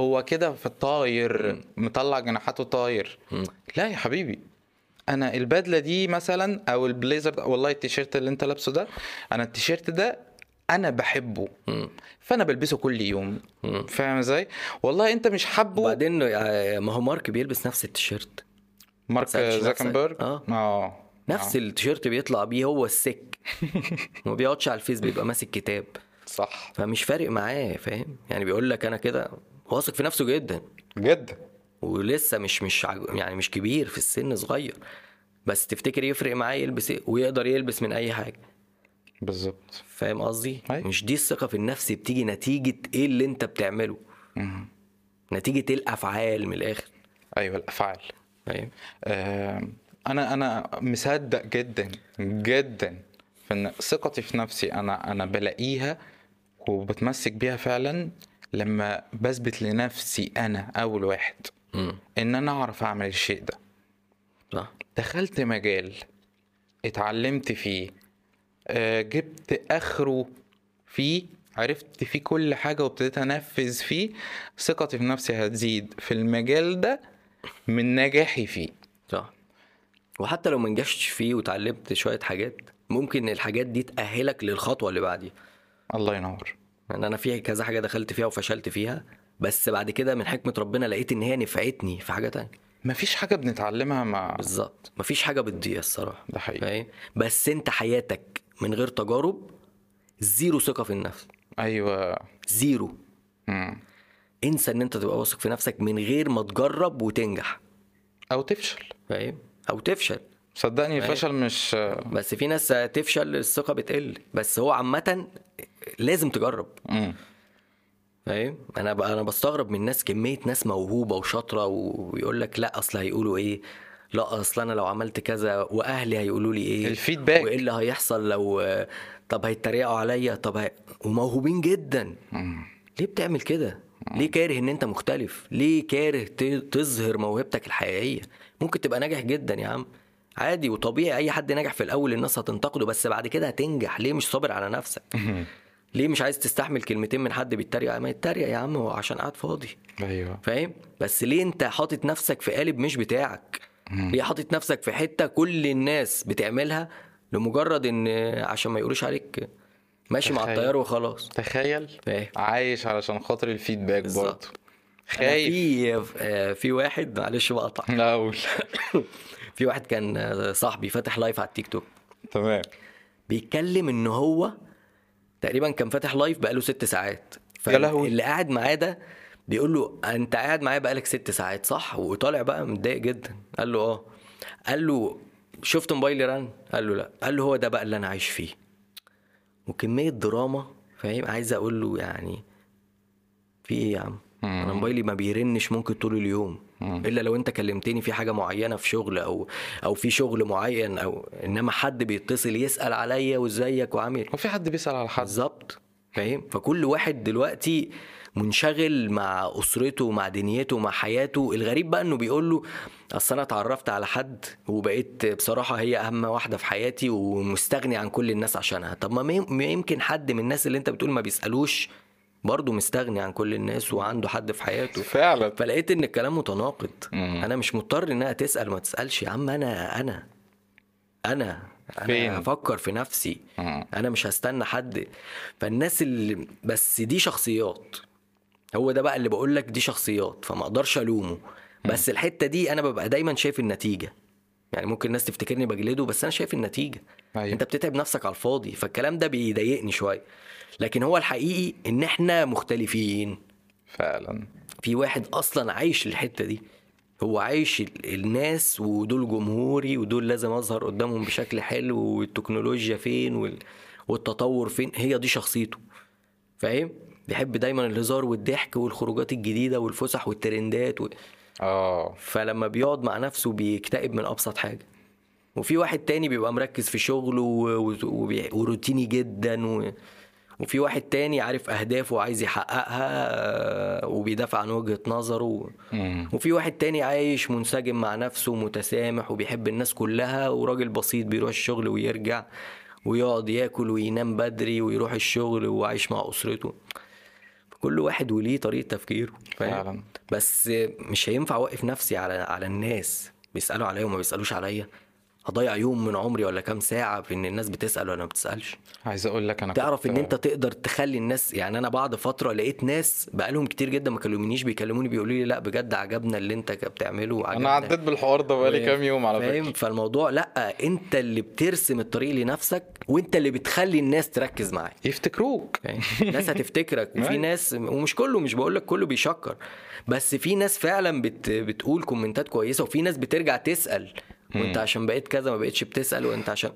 هو كده في الطاير مطلع جناحاته طاير. مم. لا يا حبيبي أنا البدلة دي مثلا أو البليزر ده والله التيشيرت اللي أنت لابسه ده أنا التيشيرت ده أنا بحبه. مم. فأنا بلبسه كل يوم. مم. فاهم إزاي؟ والله أنت مش حابه. وبعدين آه، ما هو مارك بيلبس نفس التيشيرت. مارك؟ زاكنبرج آه. آه. نفس التيشيرت بيطلع بيه هو السك. ما بيقعدش على الفيس بيبقى ماسك كتاب. صح. فمش فارق معاه فاهم؟ يعني بيقول لك أنا كده واثق في نفسه جدا. جدا. ولسه مش مش عج- يعني مش كبير في السن صغير. بس تفتكر يفرق معاه يلبس إيه؟ ويقدر يلبس من أي حاجة. بالظبط. فاهم قصدي؟ أيوة. مش دي الثقة في النفس بتيجي نتيجة إيه اللي أنت بتعمله. مم. نتيجة الأفعال من الآخر؟ أيوه الأفعال. فاهم آه، أنا أنا مصدق جدا جدا في إن ثقتي في نفسي أنا أنا بلاقيها وبتمسك بيها فعلا لما بثبت لنفسي أنا أول واحد امم إن أنا أعرف أعمل الشيء ده. صح. دخلت مجال اتعلمت فيه آه، جبت آخره فيه عرفت فيه كل حاجة وابتديت أنفذ فيه ثقتي في نفسي هتزيد. في المجال ده من نجاحي فيه. صح. وحتى لو ما نجحتش فيه وتعلمت شوية حاجات ممكن الحاجات دي تأهلك للخطوة اللي بعديها. الله ينور. يعني أنا في كذا حاجة دخلت فيها وفشلت فيها بس بعد كده من حكمة ربنا لقيت إن هي نفعتني في حاجة تانية. مفيش حاجة بنتعلمها مع بالظبط. مفيش حاجة بتضيع الصراحة. ده حقيقي. فاهم؟ بس أنت حياتك من غير تجارب zero ثقة في النفس. أيوه. zero. مم. انسى إن أنت تبقى واثق في نفسك من غير ما تجرب وتنجح. أو تفشل. فاهم؟ أو تفشل. صدقني. الفشل مش بس في ناس تفشل الثقة بتقل بس هو عامة لازم تجرب. مم. فاهم؟ أنا أنا بستغرب من ناس كمية ناس موهوبة وشاطرة ويقول لك لأ أصل هيقولوا إيه؟ لأ أصل أنا لو عملت كذا وأهلي هيقولوا لي إيه؟ الفيدباك. وإيه اللي هيحصل لو طب هيتريقوا عليا؟ طب هي... وموهوبين جدا. مم. ليه بتعمل كده؟ ليه كاره إن أنت مختلف؟ ليه كاره تظهر موهبتك الحقيقية؟ ممكن تبقى ناجح جدا يا عم. عادي وطبيعي أي حد ناجح في الأول الناس هتنتقده بس بعد كده هتنجح. ليه مش صابر على نفسك؟ ليه مش عايز تستحمل كلمتين من حد بيتريق ما يتريق يا عم هو عشان قاعد فاضي. أيوه. فاهم؟ بس ليه أنت حاطط نفسك في قالب مش بتاعك؟ ليه حاطط نفسك في حتة كل الناس بتعملها لمجرد إن عشان ما يقولوش عليك ماشي مع تخيل. التيار وخلاص؟ تخيل. فاهم. عايش علشان خاطر الفيدباك. برضه. خايف. في آه، في واحد معلش بقطع لا أقول في واحد كان آه، صاحبي فاتح لايف على التيك توك. تمام. بيتكلم إن هو تقريبا كان فاتح live بقاله ست ساعات. يا لهوي. اللي قاعد معاه ده بيقول له أنت قاعد معايا بقالك ست ساعات صح؟ وطالع بقى متضايق جدا. قال له آه. قال له شفت موبايلي رن؟ قال له لا. قال له هو ده بقى اللي أنا عايش فيه. وكمية دراما فاهم؟ عايز أقول له يعني في إيه يا عم؟ أنا موبايلي ما بيرنش ممكن طول اليوم. إلا لو أنت كلمتني في حاجة معينة في شغل أو أو في شغل معين أو إنما حد بيتصل يسأل عليا وإزيك وعامل. هو في حد بيسأل على حد. بالظبط. فاهم؟ فكل واحد دلوقتي منشغل مع أسرته ومع دنيته ومع حياته. الغريب بقى إنه بيقول له أصل أنا اتعرفت على حد وبقيت بصراحة هي أهم واحدة في حياتي ومستغني عن كل الناس عشانها. طب ما يمكن حد من الناس اللي أنت بتقول ما بيسألوش برضه مستغني عن كل الناس وعنده حد في حياته. فعلا. فلقيت إن الكلام متناقض. مم. أنا مش مضطر إنها تسأل ما تسألش. يا عم أنا أنا أنا فين؟ أنا هفكر في نفسي. مم. أنا مش هستنى حد. فالناس اللي بس دي شخصيات. هو ده بقى اللي بقول لك دي شخصيات فما أقدرش ألومه. بس الحتة دي أنا ببقى دايما شايف النتيجة. يعني ممكن الناس تفتكرني بجلده بس أنا شايف النتيجة. أيوة. أنت بتتعب نفسك على الفاضي فالكلام ده بيضايقني شوية. لكن هو الحقيقي إن إحنا مختلفين. فعلا. في واحد أصلا عايش الحتة دي. هو عايش ال- الناس ودول جمهوري ودول لازم أظهر قدامهم بشكل حلو والتكنولوجيا فين وال... والتطور فين. هي دي شخصيته. فاهم؟ بيحب دايما الهزار والضحك والخروجات الجديدة والفسح والترندات و... آه. فلما بيقعد مع نفسه بيكتئب من أبسط حاجة. وفي واحد تاني بيبقى مركز في شغله. وروتيني جدا و... وفي واحد تاني عارف أهدافه وعايز يحققها آه، وبيدافع عن وجهة نظره. وفي واحد تاني عايش منسجم مع نفسه متسامح وبيحب الناس كلها وراجل بسيط بيروح الشغل ويرجع ويقعد ياكل وينام بدري ويروح الشغل وعايش مع أسرته كل واحد وليه طريقة تفكيره؟ فعلا. بس مش هينفع أوقف نفسي على على الناس بيسألوا عليا وما بيسألوش عليا هضيع يوم من عمري ولا كام ساعة في إن الناس بتسأل ولا ما بتسألش. عايز أقول لك أنا تعرف كنت- إن أنت تقدر تخلي الناس يعني أنا بعد فترة لقيت ناس بقالهم كتير جدا ما كلمونيش بيكلموني بيقولوا لي لا بجد عجبنا اللي أنت بتعمله أنا وعجبنا عديت بالحوار ده بقالي كام يوم على فاهم؟ فكرة. فالموضوع لأ أنت اللي بترسم الطريق لنفسك وأنت اللي بتخلي الناس تركز معاك. يفتكروك. فاهم؟ الناس هتفتكرك. وفي. ناس ومش كله مش بقول لك كله بيشكر. بس في ناس فعلا بت بتقول كومنتات كويسة وفي ناس بترجع تسأل. وانت عشان بقيت كذا ما بقتش بتسأل وانت عشان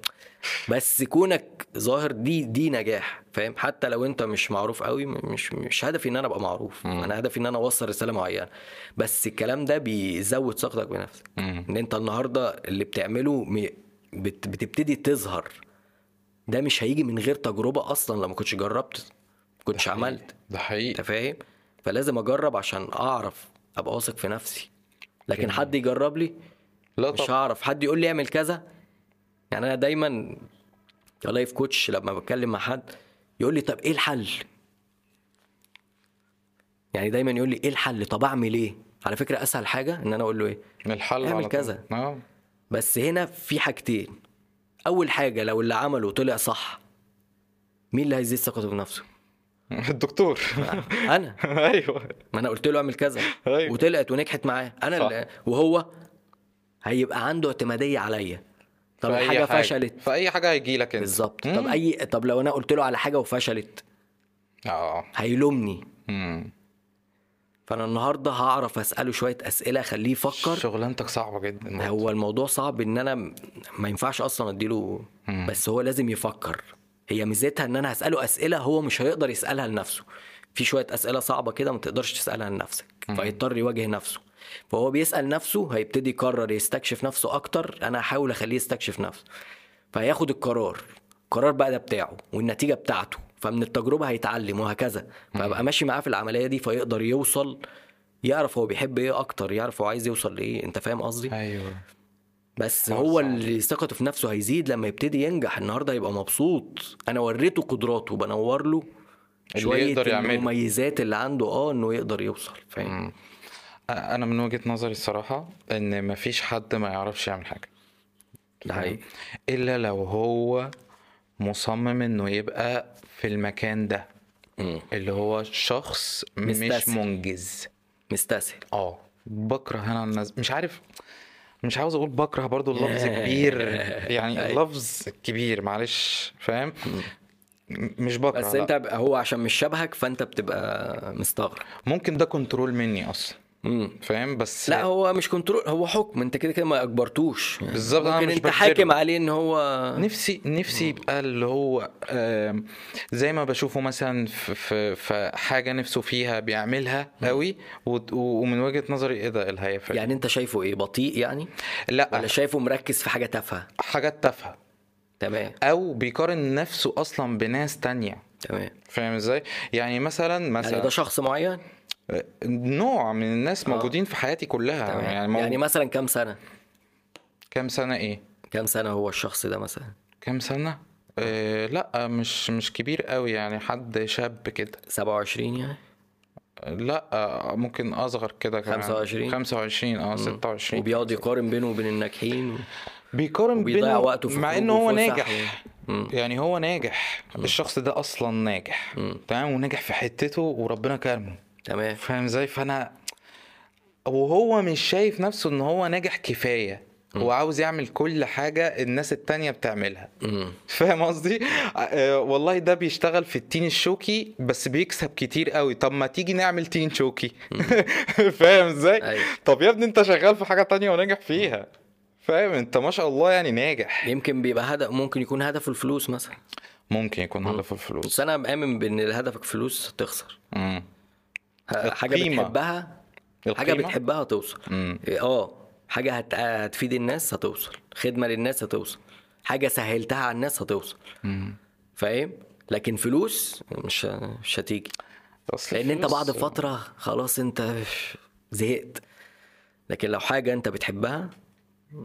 بس كونك ظاهر دي دي نجاح فاهم؟ حتى لو انت مش معروف قوي مش مش هدفي ان أنا ابقى معروف. أنا هدفي ان أنا اوصل رسالة معينة. بس الكلام ده بيزود ثقتك بنفسك. مم. ان انت النهارده اللي بتعمله بت بتبتدي تظهر ده مش هيجي من غير تجربة أصلا لو ما كنتش جربت ما كنتش عملت. ده انت حقيقي فاهم؟ فلازم اجرب عشان اعرف ابقى واثق في نفسي. لكن حد يجرب لي لا مش طبعا هعرف. حد يقول لي اعمل كذا؟ يعني أنا دايما ك life coach لما بتكلم مع حد يقول لي طب إيه الحل؟ يعني دايما يقول لي إيه الحل؟ طب أعمل إيه؟ على فكرة أسهل حاجة إن أنا أقول له إيه؟ الحل اعمل. كذا. آه. بس هنا في حاجتين. أول حاجة لو اللي عمله طلع صح مين اللي هيزيد ثقته بنفسه؟ الدكتور. أنا. أيوه. ما أنا قلت له اعمل كذا. أيوة. وطلعت ونجحت معاه. أنا صح. اللي وهو هيبقى عنده اعتمادية عليا. طب في الحاجة فشلت. في اي حاجة هيجي لك انت. بالظبط. طب أي طب لو أنا قلت له على حاجة وفشلت. آه. هيلومني. مم. فأنا النهارده هعرف أسأله شوية أسئلة أخليه يفكر. شغلانتك صعبة جدا. هو الموضوع صعب إن أنا ما ينفعش أصلا أديله. مم. بس هو لازم يفكر. هي ميزتها إن أنا هسأله أسئلة هو مش هيقدر يسألها لنفسه. في شوية أسئلة صعبة كده ما تقدرش تسألها لنفسك. فهيضطر يواجه نفسه. فهو بيسأل نفسه هيبتدي يقرر يستكشف نفسه أكتر أنا هحاول أخليه يستكشف نفسه. فهياخد القرار القرار بقى ده بتاعه والنتيجة بتاعته فمن التجربة هيتعلم وهكذا. فأبقى ماشي معاه في العملية دي فيقدر يوصل يعرف هو بيحب إيه أكتر يعرف هو عايز يوصل لإيه أنت فاهم قصدي؟ أيوه. بس هو. اللي ثقته في نفسه هيزيد لما يبتدي ينجح النهارده هيبقى مبسوط. أنا وريته قدراته بنور له اللي شوية يقدر يعمله. المميزات اللي عنده آه إنه يقدر يوصل فاهم. أنا من وجهة نظري الصراحة إن مفيش حد ما يعرفش يعمل حاجة. ده حقيقي إلا لو هو مصمم إنه يبقى في المكان ده. مم. اللي هو شخص مش مستسهل. منجز. مستسهل. آه. بكره أنا الناس مش عارف. مش عاوز أقول بكره برضو اللفظ كبير. يعني اللفظ كبير معلش. فاهم؟ مش بكره بس لا. انت هو عشان مش شبهك فأنت بتبقى مستغرب. ممكن ده كنترول مني أصلا. مم. فاهم؟ بس لا هو مش كنترول هو حكم. انت كده كده ما أجبرتوش. يعني بالظبط، ممكن مش أنت. حاكم عليه إن هو نفسي نفسي يبقى اللي هو زي ما بشوفه مثلا في في حاجة نفسه فيها بيعملها قوي ومن وجهة نظري إيه ده؟ الهيافه يعني أنت شايفه إيه؟ بطيء يعني؟ لا. ولا شايفه مركز في حاجة تافهة؟ حاجات تافهة. تمام. أو بيقارن نفسه أصلا بناس تانية. تمام. فاهم إزاي؟ يعني مثلا يعني مثلا ده شخص معين؟ نوع من الناس موجودين في حياتي كلها. تمام. يعني, مو... يعني مثلا كام سنة؟ كام سنة إيه؟ كام سنة هو الشخص ده مثلا؟ كام سنة؟ آه لا مش مش كبير قوي يعني حد شاب كده. 27 يعني؟ لا آه، ممكن أصغر كده كمان. 25 25 آه 26 وبيقعد يقارن بينه وبين الناجحين و... بيقارن بينه وقته في مع إنه هو ناجح. و- مم. يعني هو ناجح. الشخص ده أصلا ناجح. تمام؟ وناجح في حتته وربنا كرمه. تمام. فاهم إزاي؟ فأنا وهو مش شايف نفسه إن هو ناجح كفاية. هو عاوز يعمل كل حاجة الناس التانية بتعملها. فاهم قصدي؟ آه، والله ده بيشتغل في التين الشوكي بس بيكسب كتير قوي. طب ما تيجي نعمل تين شوكي؟ فاهم إزاي؟ أيوة. طب يا ابني انت شغال في حاجة تانية وناجح فيها. فاهم؟ انت ما شاء الله يعني ناجح. يمكن بيبقى هدف ممكن يكون هدفه الفلوس مثلا. ممكن يكون هدفه الفلوس. بس أنا مآمن بإن هدفك فلوس تخسر. مم. حاجة القيمة. بتحبها حاجة القيمة؟ بتحبها توصل مم. آه حاجة هت... هتفيد الناس هتوصل خدمة للناس هتوصل حاجة سهلتها على الناس هتوصل. فاهم لكن فلوس مش مش هتيجي لأن أنت بعد فترة خلاص أنت زهقت لكن لو حاجة أنت بتحبها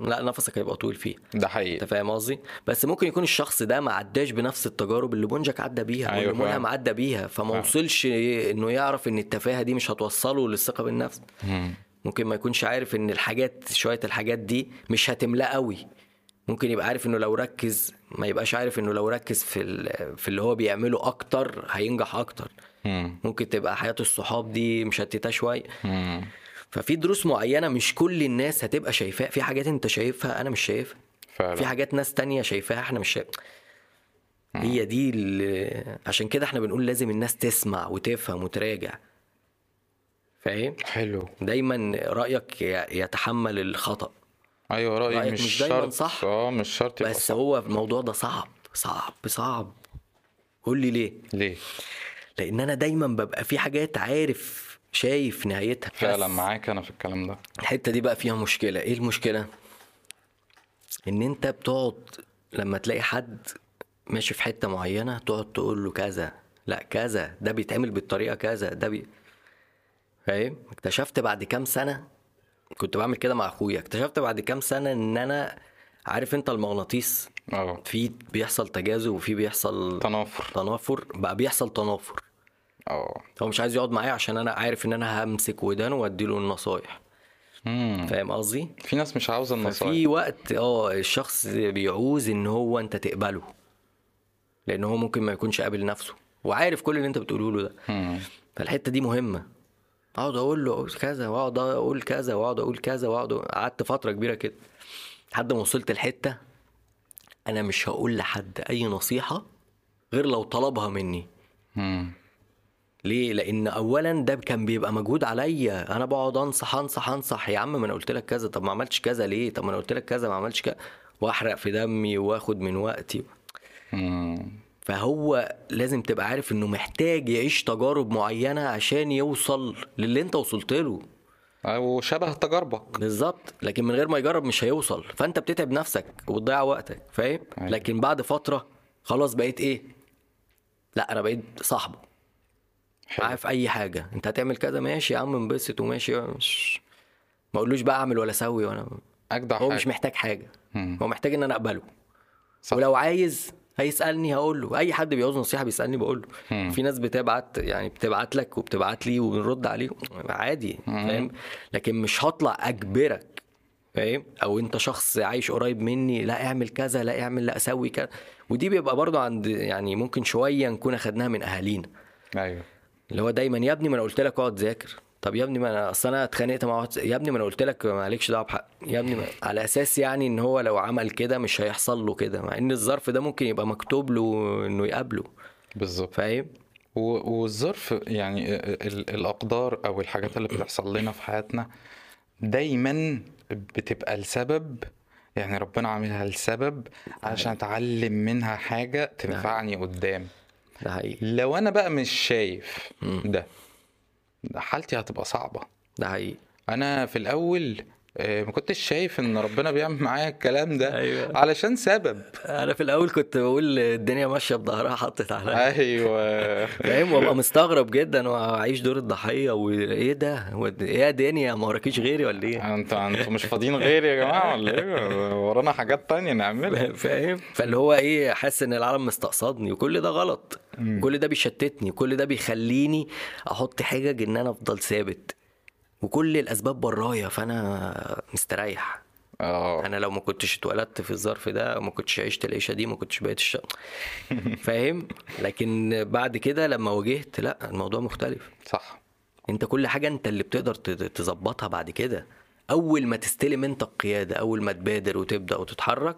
لا نفسك هيبقى طويل فيها ده أنت حقيقي فاهم قصدي بس ممكن يكون الشخص ده ما عداش بنفس التجارب اللي بونجك عدى بيها أيوة واللي فاهم. عدى بيها فما فاهم. وصلش إنه يعرف إن التفاهة دي مش هتوصله للثقة بالنفس مم. ممكن ما يكونش عارف إن الحاجات شوية الحاجات دي مش هتملاه قوي ممكن يبقى عارف إنه لو ركز ما يبقاش عارف إنه لو ركز في في اللي هو بيعمله أكتر هينجح أكتر مم. ممكن تبقى حياة الصحاب دي مشتتة شوية مم. ففي دروس معينة مش كل الناس هتبقى شايفاها. في حاجات انت شايفها أنا مش شايفها. فعلا. في حاجات ناس تانية شايفاها إحنا مش شايف. هي دي اللي... عشان كده إحنا بنقول لازم الناس تسمع وتفهم وتراجع. فاهم؟ حلو. دايما رأيك ي- يتحمل الخطأ. أيوه رأيي رأيك مش, مش دايماً شرط. صح. آه مش شرط بس صح. هو الموضوع ده صعب صعب صعب. قول لي ليه؟ ليه؟ لأن أنا دايما ببقى في حاجات عارف شايف نهايتها. فعلا معاك أنا في الكلام ده. الحتة دي بقى فيها مشكلة. إيه المشكلة؟ إن أنت بتقعد لما تلاقي حد ماشي في حتة معينة تقعد تقول له كذا. لا كذا. ده بيتعمل بالطريقة كذا. ده بي... فاهم؟ اكتشفت بعد كام سنة كنت بعمل كده مع أخويا. اكتشفت بعد كام سنة إن أنا عارف أنت المغناطيس. أه. في بيحصل تجاذب وفي بيحصل تنافر. تنافر. بقى بيحصل تنافر. آه. هو مش عايز يقعد معايا عشان أنا عارف إن أنا همسك ودانه وأديله النصايح. فاهم قصدي؟ في ناس مش عاوزة النصايح. ففي وقت آه الشخص بيعوز إن هو أنت تقبله. لأن هو ممكن ما يكونش قابل نفسه. وعارف كل اللي أنت بتقوله له ده. مم. فالحتة دي مهمة. أقعد أقول له كذا وأقعد أقول كذا وأقعد أقول كذا وأقعد قعدت فترة كبيرة كده. لحد ما وصلت لحتة أنا مش هقول لحد أي نصيحة غير لو طلبها مني. مم. ليه؟ لأن أولا ده كان بيبقى مجهود عليا، أنا بقعد أنصح أنصح أنصح يا عم ما أنا قلت لك كذا، طب ما عملتش كذا ليه؟ طب ما أنا قلت لك كذا ما عملتش كذا، وأحرق في دمي وآخد من وقتي،. فهو لازم تبقى عارف إنه محتاج يعيش تجارب معينة عشان يوصل للي أنت وصلت له، وشبه تجاربك بالظبط، لكن من غير ما يجرب مش هيوصل، فأنت بتتعب نفسك وتضيع وقتك، فاهم؟ أيوة. لكن بعد فترة خلاص بقيت إيه؟ لأ أنا بقيت صاحبه. معاه في أي حاجة. أنت هتعمل كذا ماشي يا عم انبسط وماشي. مش ما أقولوش بقى أعمل ولا أسوي وأنا أجدع هو حاجة. مش محتاج حاجة. مم. هو محتاج إن أنا أقبله. صح. ولو عايز هيسألني هقول له. أي حد بيعوز نصيحة بيسألني بقول له. في ناس بتبعت يعني بتبعت لك وبتبعت لي وبنرد عليه. عادي فاهم؟ لكن مش هطلع أجبرك فاهم؟ أو أنت شخص عايش قريب مني لا اعمل كذا لا اعمل لا أسوي كذا. ودي بيبقى برضو عند يعني ممكن شوية نكون أخدناها من أهالينا. أيوه. اللي هو دايما يا ابني ما أنا قلت لك اقعد ذاكر. طب يا ابني ما أنا أصل أنا اتخانقت مع واحد يا ابني ما أنا قلت لك مالكش دعوة بحق. يا ابني ما... على أساس يعني إن هو لو عمل كده مش هيحصل له كده مع إن الظرف ده ممكن يبقى مكتوب له إنه يقابله. بالظبط. فاهم؟ والظرف يعني ال- الأقدار أو الحاجات اللي بتحصل لنا في حياتنا دايما بتبقى لسبب يعني ربنا عاملها لسبب عشان أتعلم منها حاجة تنفعني قدام. ده حقيقي. لو أنا بقى مش شايف. ده حالتي هتبقى صعبة. ده حقيقي. أنا في الأول آه، ما كنتش شايف إن ربنا بيعمل معايا الكلام ده أيوة. علشان سبب. أنا في الأول كنت بقول الدنيا ماشية بظهرها حطت عليا. أيوه. فاهم؟ وأبقى مستغرب جدا وأعيش دور الضحية وإيه ده؟ إيه يا دنيا؟ ما وراكيش غيري ولا إيه؟ أنتوا أنتوا مش فاضيين غيري يا جماعة ولا إيه؟ ورانا حاجات تانية نعملها. فاهم؟ فاللي هو إيه حاسس إن العالم مستقصدني وكل ده غلط. كل ده بيشتتني كل ده بيخليني أحط حجج إن أنا أفضل ثابت. وكل الأسباب برايا فأنا مستريح. آه. أنا لو ما كنتش اتولدت في الظرف ده ما كنتش عشت العيشة دي ما كنتش بقيت الش... فاهم؟ لكن بعد كده لما واجهت لأ الموضوع مختلف. صح. أنت كل حاجة أنت اللي بتقدر تظبطها بعد كده. أول ما تستلم أنت القيادة أول ما تبادر وتبدأ وتتحرك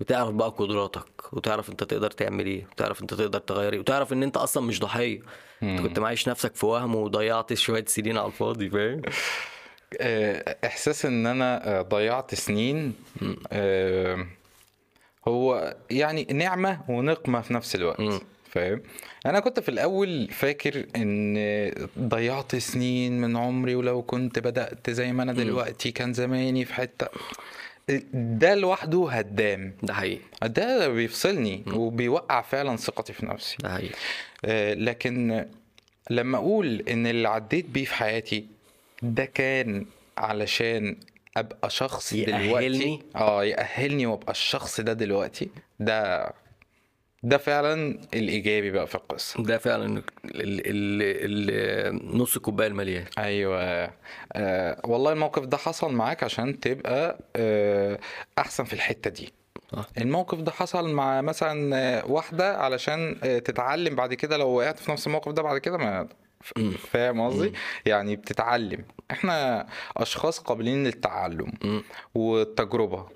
بتعرف بقى قدراتك وتعرف انت تقدر تعمل إيه وتعرف انت تقدر تغير إيه وتعرف ان انت أصلا مش ضحية. انت كنت معايش نفسك في وهم وضيعت شوية سنين على الفاضي فاهم؟ آه، إحساس إن أنا آه، ضيعت سنين آه، هو يعني نعمة ونقمة في نفس الوقت فاهم؟ أنا كنت في الأول فاكر إن ضيعت سنين من عمري ولو كنت بدأت زي ما أنا دلوقتي كان زماني في حتة. ده لوحده هدام. ده حقيقي. ده بيفصلني وبيوقع فعلا ثقتي في نفسي. ده حقيقي. آه، لكن لما أقول إن اللي عديت بيه في حياتي ده كان علشان أبقى شخص يأهلني؟ دلوقتي آه يأهلني وأبقى الشخص ده دلوقتي ده ده فعلا الإيجابي بقى في القصة. ده فعلا ال... ال... ال... نص الكوبايه المليان أيوه. آه والله الموقف ده حصل معاك عشان تبقى آه أحسن في الحتة دي. صح. الموقف ده حصل مع مثلا آه، واحدة علشان آه، تتعلم بعد كده لو وقعت في نفس الموقف ده بعد كده ما فاهم قصدي؟ يعني بتتعلم. إحنا أشخاص قابلين للتعلم والتجربة.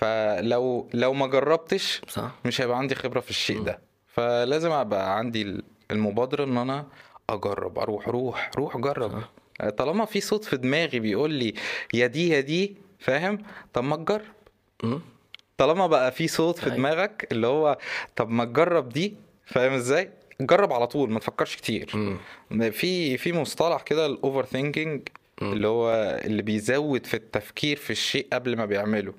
فلو لو ما جربتش صح. مش هيبقى عندي خبرة في الشيء ده. فلازم أبقى عندي المبادرة إن أنا أجرب أروح روح روح جرب طالما في صوت في دماغي بيقول لي يا دي يا دي فاهم؟ طب ما تجرب. طالما بقى في صوت في أيوة. دماغك اللي هو طب ما تجرب دي فاهم إزاي؟ جرب على طول ما تفكرش كتير. في في مصطلح كده ال overthinking اللي هو اللي بيزود في التفكير في الشيء قبل ما بيعمله.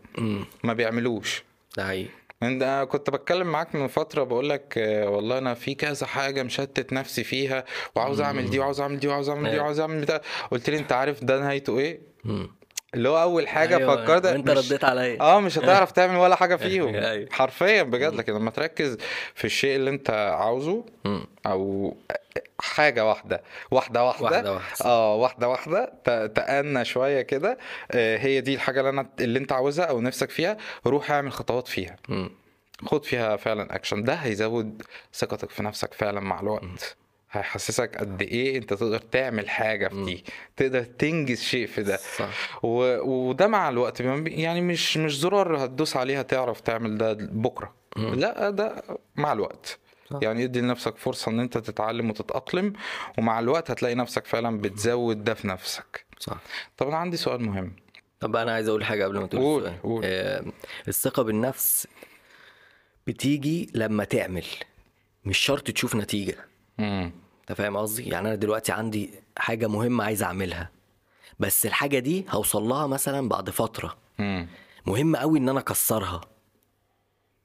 ما بيعملوش. ده حقيقي. انت أنا كنت بتكلم معاك من فترة بقول لك آه، والله أنا في كذا حاجة مشتت نفسي فيها وعاوز أعمل دي وعاوز أعمل دي وعاوز أعمل دي. وعاوز أعمل بتاع قلت لي أنت عارف ده نهايته إيه؟ مم. اللي هو أول حاجة أيوة، فكرت وأنت مش- رديت عليا آه مش هتعرف تعمل ولا حاجة فيهم أيوة. حرفيا بجد لكن لما تركز في الشيء اللي أنت عاوزه. أو حاجة واحدة واحدة واحدة واحدة واحدة. آه واحدة واحدة تأنى شوية كده آه، هي دي الحاجة اللي أنا اللي أنت عاوزها أو نفسك فيها روح اعمل خطوات فيها. خد فيها فعلا اكشن ده هيزود ثقتك في نفسك فعلا مع الوقت هيحسسك قد إيه أنت تقدر تعمل حاجة في دي تقدر تنجز شيء في ده. صح. و... وده مع الوقت يعني مش مش زرار هتدوس عليها تعرف تعمل ده بكرة. لا ده مع الوقت. يعني ادي لنفسك فرصة إن أنت تتعلم وتتأقلم ومع الوقت هتلاقي نفسك فعلا بتزود ده في نفسك. صح. طب أنا عندي سؤال مهم. طب أنا عايز أقول حاجة قبل ما تقول قول. آه، الثقة بالنفس بتيجي لما تعمل مش شرط تشوف نتيجة. امم انت فاهم قصدي؟ يعني أنا دلوقتي عندي حاجة مهمة عايز أعملها. بس الحاجة دي هوصل لها مثلا بعد فترة. امم مهم قوي إن أنا أكسرها.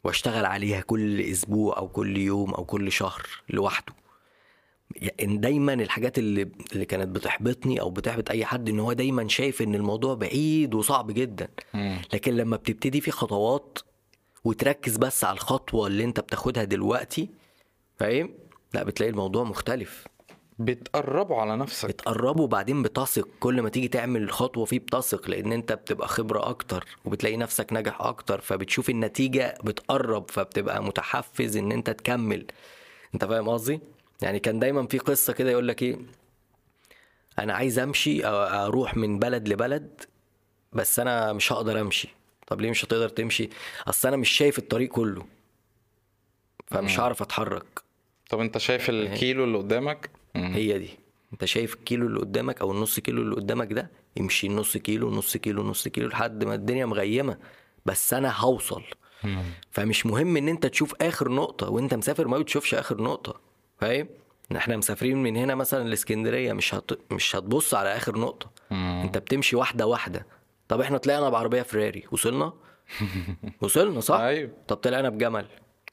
وأشتغل عليها كل أسبوع أو كل يوم أو كل شهر لوحده. يعني دايما الحاجات اللي اللي كانت بتحبطني أو بتحبط أي حد إن هو دايما شايف إن الموضوع بعيد وصعب جدا. لكن لما بتبتدي في خطوات وتركز بس على الخطوة اللي أنت بتاخدها دلوقتي فاهم؟ لا بتلاقي الموضوع مختلف. بتقربوا على نفسك. بتقربه وبعدين بتثق. كل ما تيجي تعمل خطوة فيه بتثق لأن أنت بتبقى خبرة أكتر وبتلاقي نفسك ناجح أكتر فبتشوف النتيجة بتقرب فبتبقى متحفز إن أنت تكمل. أنت فاهم قصدي؟ يعني كان دايما في قصة كده يقول لك إيه؟ أنا عايز أمشي أو أروح من بلد لبلد بس أنا مش هقدر أمشي. طب ليه مش هتقدر تمشي؟ أصل أنا مش شايف الطريق كله فمش هعرف أتحرك. طب انت شايف الكيلو اللي قدامك. هي دي. انت شايف الكيلو اللي قدامك أو النص كيلو اللي قدامك ده امشي نص كيلو نص كيلو نص كيلو لحد ما الدنيا مغيمة. بس أنا هوصل. فمش مهم ان انت تشوف اخر نقطة وانت مسافر ما بتشوفش اخر نقطة. فاهم؟ إحنا مسافرين من هنا مثلا لإسكندرية مش هت... مش هتبص على اخر نقطة. انت بتمشي واحدة واحدة. طب إحنا طلعنا بعربية فراري. وصلنا؟ وصلنا صح؟ أيوه طب طلعنا بجمل.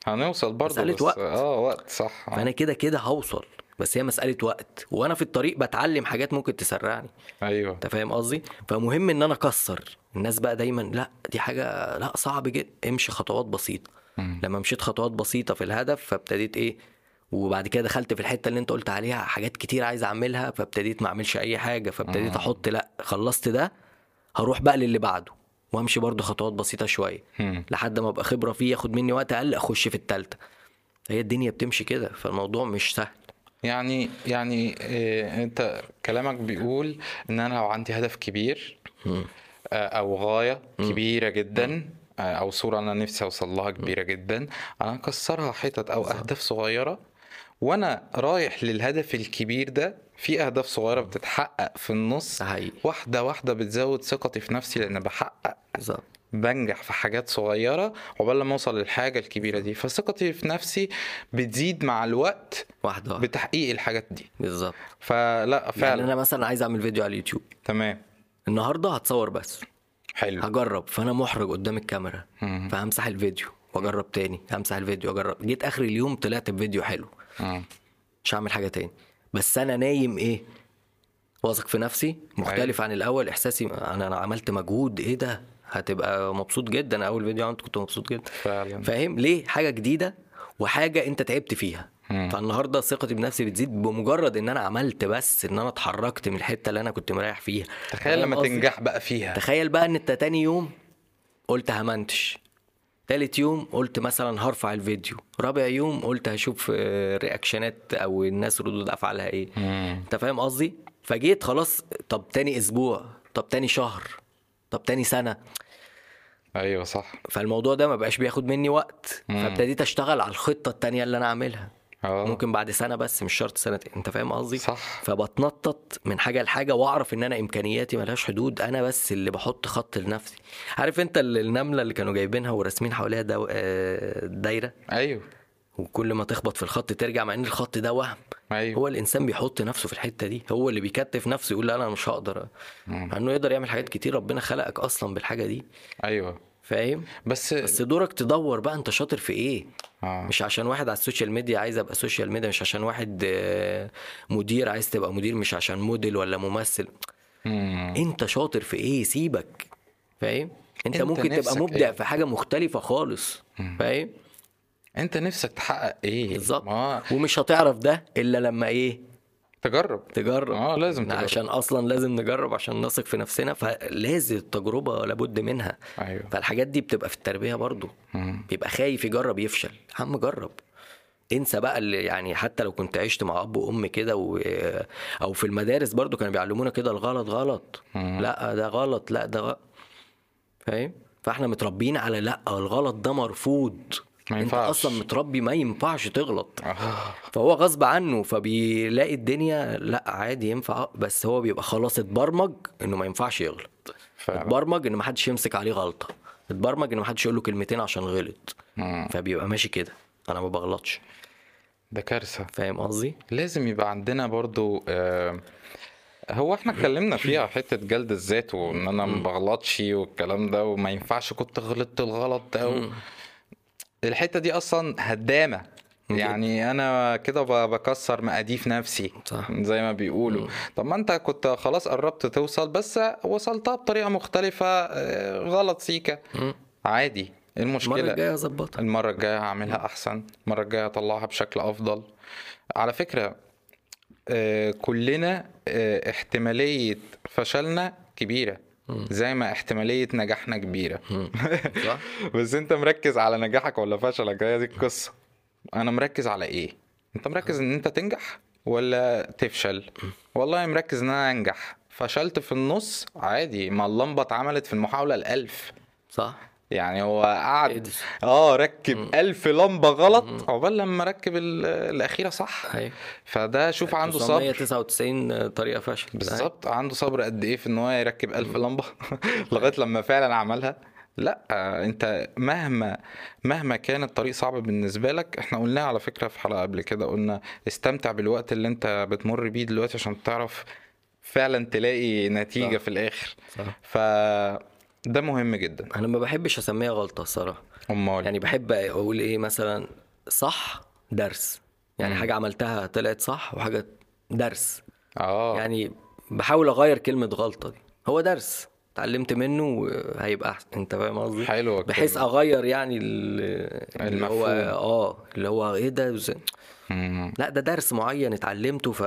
هنوصل برضه مسألة بس وقت. آه وقت صح. آه. فأنا كده كده هوصل بس هي مسألة وقت. وأنا في الطريق بتعلم حاجات ممكن تسرعني. أيوه. أنت فاهم قصدي؟ فمهم إن أنا أكسر. الناس بقى دايما لأ دي حاجة لأ صعب جدا. امشي خطوات بسيطة. مم. لما مشيت خطوات بسيطة في الهدف فابتديت إيه وبعد كده دخلت في الحتة اللي أنت قلت عليها حاجات كتير عايز أعملها فابتديت ما أعملش أي حاجة فابتديت أحط لأ خلصت ده هروح بقى للي بعده. وامشي برضو خطوات بسيطة شوية. لحد ما ابقى خبرة فيه ياخد مني وقت أقل أخش في التالتة. هي الدنيا بتمشي كده فالموضوع مش سهل. يعني يعني إيه انت كلامك بيقول إن أنا لو عندي هدف كبير. آه، أو غاية كبيرة جدا آه، أو صورة أنا نفسي أوصل لها كبيرة جدا أنا اكسرها حتت أو أهداف صغيرة وأنا رايح للهدف الكبير ده في أهداف صغيرة بتتحقق في النص حقيقي. واحدة واحدة بتزود ثقتي في نفسي لأن بحقق بالظبط. بنجح في حاجات صغيرة عقبال لما أوصل للحاجة الكبيرة دي. فثقتي في نفسي بتزيد مع الوقت واحدة بتحقيق الحاجات دي. بالظبط. فلا يعني فعلا. أنا مثلا عايز أعمل فيديو على اليوتيوب. تمام. النهارده هتصور بس. حلو. هجرب. فأنا محرج قدام الكاميرا. مم. فهمسح الفيديو وأجرب تاني. همسح الفيديو وأجرب. جيت آخر اليوم طلعت بفيديو حلو. مم. مش هعمل حاجة تاني. بس أنا نايم إيه؟ واثق في نفسي مختلف عن الأول. إحساسي أنا عملت مجهود. إيه ده؟ هتبقى مبسوط جدا. أول فيديو عملته كنت مبسوط جدا. فعلا. فاهم؟ ليه؟ حاجة جديدة وحاجة أنت تعبت فيها. فالنهاردة ثقتي بنفسي بتزيد بمجرد إن أنا عملت بس إن أنا اتحركت من الحتة اللي أنا كنت مريح فيها. تخيل لما؟ تنجح بقى فيها. تخيل بقى إن أنت تاني يوم قلت همنتش. تالت يوم قلت مثلا هرفع الفيديو. رابع يوم قلت هشوف آه، رياكشنات أو الناس ردود أفعالها إيه. أنت فاهم قصدي؟ فجيت خلاص طب تاني أسبوع طب تاني شهر طب تاني سنة. أيوه صح. فالموضوع ده ما بقاش بياخد مني وقت مم. فابتديت أشتغل على الخطة التانية اللي أنا عاملها آه. ممكن بعد سنة بس مش شرط سنتين أنت فاهم قصدي؟ صح. فبتنطط من حاجة لحاجة وأعرف إن أنا إمكانياتي ملهاش حدود أنا بس اللي بحط خط لنفسي. عارف أنت ال- النملة اللي كانوا جايبينها وراسمين حواليها دو... آه، دايرة؟ أيوه. وكل ما تخبط في الخط ترجع مع إن الخط ده وهم. أيوه. هو الإنسان بيحط نفسه في الحتة دي. هو اللي بيكتف نفسه يقول لا أنا مش هقدر. مع إنه يقدر يعمل حاجات كتير ربنا خلقك أصلا بالحاجة دي. أيوه. فاهم؟ بس بس دورك تدور بقى أنت شاطر في إيه. آه. مش عشان واحد على ال social media عايز أبقى social media مش عشان واحد آه، مدير عايز تبقى مدير مش عشان موديل ولا ممثل. مم. أنت شاطر في إيه؟ سيبك. فاهم؟ أنت, أنت ممكن تبقى مبدع إيه؟ في حاجة مختلفة خالص. فاهم؟ انت نفسك تحقق إيه؟ بالظبط. ما ومش هتعرف ده إلا لما إيه؟ تجرب. تجرب. آه لازم تجرب. عشان أصلا لازم نجرب عشان نثق في نفسنا فلازم التجربة لابد منها. أيوه. فالحاجات دي بتبقى في التربية برضو. مم. بيبقى خايف يجرب يفشل. عم جرب. انسى بقى اللي يعني حتى لو كنت عشت مع أب وأم كده و... أو في المدارس برضو كانوا بيعلمونا كده الغلط غلط. مم. لا ده غلط لا ده غلط فاهم؟ فاحنا متربيين على لا الغلط ده مرفوض. ما انت ينفعش. أصلا متربي ما ينفعش تغلط. آه. فهو غصب عنه فبيلاقي الدنيا لا عادي ينفع بس هو بيبقى خلاص اتبرمج انه ما ينفعش يغلط. فعلا. اتبرمج ان ما حدش يمسك عليه غلطة. اتبرمج ان ما حدش يقول له كلمتين عشان غلط. مم. فبيبقى ماشي كده. أنا ما بغلطش. ده كارثة. فاهم قصدي؟ لازم يبقى عندنا برضو آه، هو إحنا اتكلمنا فيها حتة جلد الذات وان أنا ما بغلطش والكلام ده وما ينفعش كنت غلطت الغلط ده و... الحتة دي أصلا هدامة. يعني أنا كده بكسر مقاديف نفسي صح. زي ما بيقولوا. طب ما أنت كنت خلاص قربت توصل بس وصلتها بطريقة مختلفة آه، غلط سيكا. عادي. إيه المرة المشكلة الجاية اظبطها المرة الجاية هعملها أحسن. المرة الجاية هطلعها بشكل أفضل. على فكرة آه، كلنا آه، احتمالية فشلنا كبيرة. زي ما احتمالية نجاحنا كبيرة. صح. بس انت مركز على نجاحك ولا فشلك؟ هي دي القصة. أنا مركز على إيه؟ أنت مركز إن أنت تنجح ولا تفشل؟ والله مركز إن أنا أنجح. فشلت في النص عادي. ما اللمبة اتعملت في المحاولة الألف. صح. يعني هو قعد إديسون. آه ركب ألف لمبة غلط عقبال لما ركب ال- الأخيرة صح. أيوة. فده شوف عنده صبر. 999 طريقة فشل. بالظبط. عنده صبر قد إيه في إن هو يركب ألف لمبة لغاية لما فعلا عملها. لا أنت مهما مهما كان الطريق صعب بالنسبة لك إحنا قلناها على فكرة في حلقة قبل كده قلنا استمتع بالوقت اللي أنت بتمر بيه دلوقتي عشان تعرف فعلا تلاقي نتيجة صح. في الآخر. صح. ف ده مهم جدا. أنا ما بحبش أسميها غلطة الصراحة. أمال. يعني بحب أقول إيه مثلا صح درس. يعني مم. حاجة عملتها طلعت صح وحاجة درس. آه. يعني بحاول أغير كلمة غلطة دي. هو درس. اتعلمت منه وهيبقى أحسن. أنت فاهم قصدي؟ حلوة بحيث. أغير يعني ال- اللي هو. آه اللي هو إيه ده. لا ده درس معين اتعلمته ف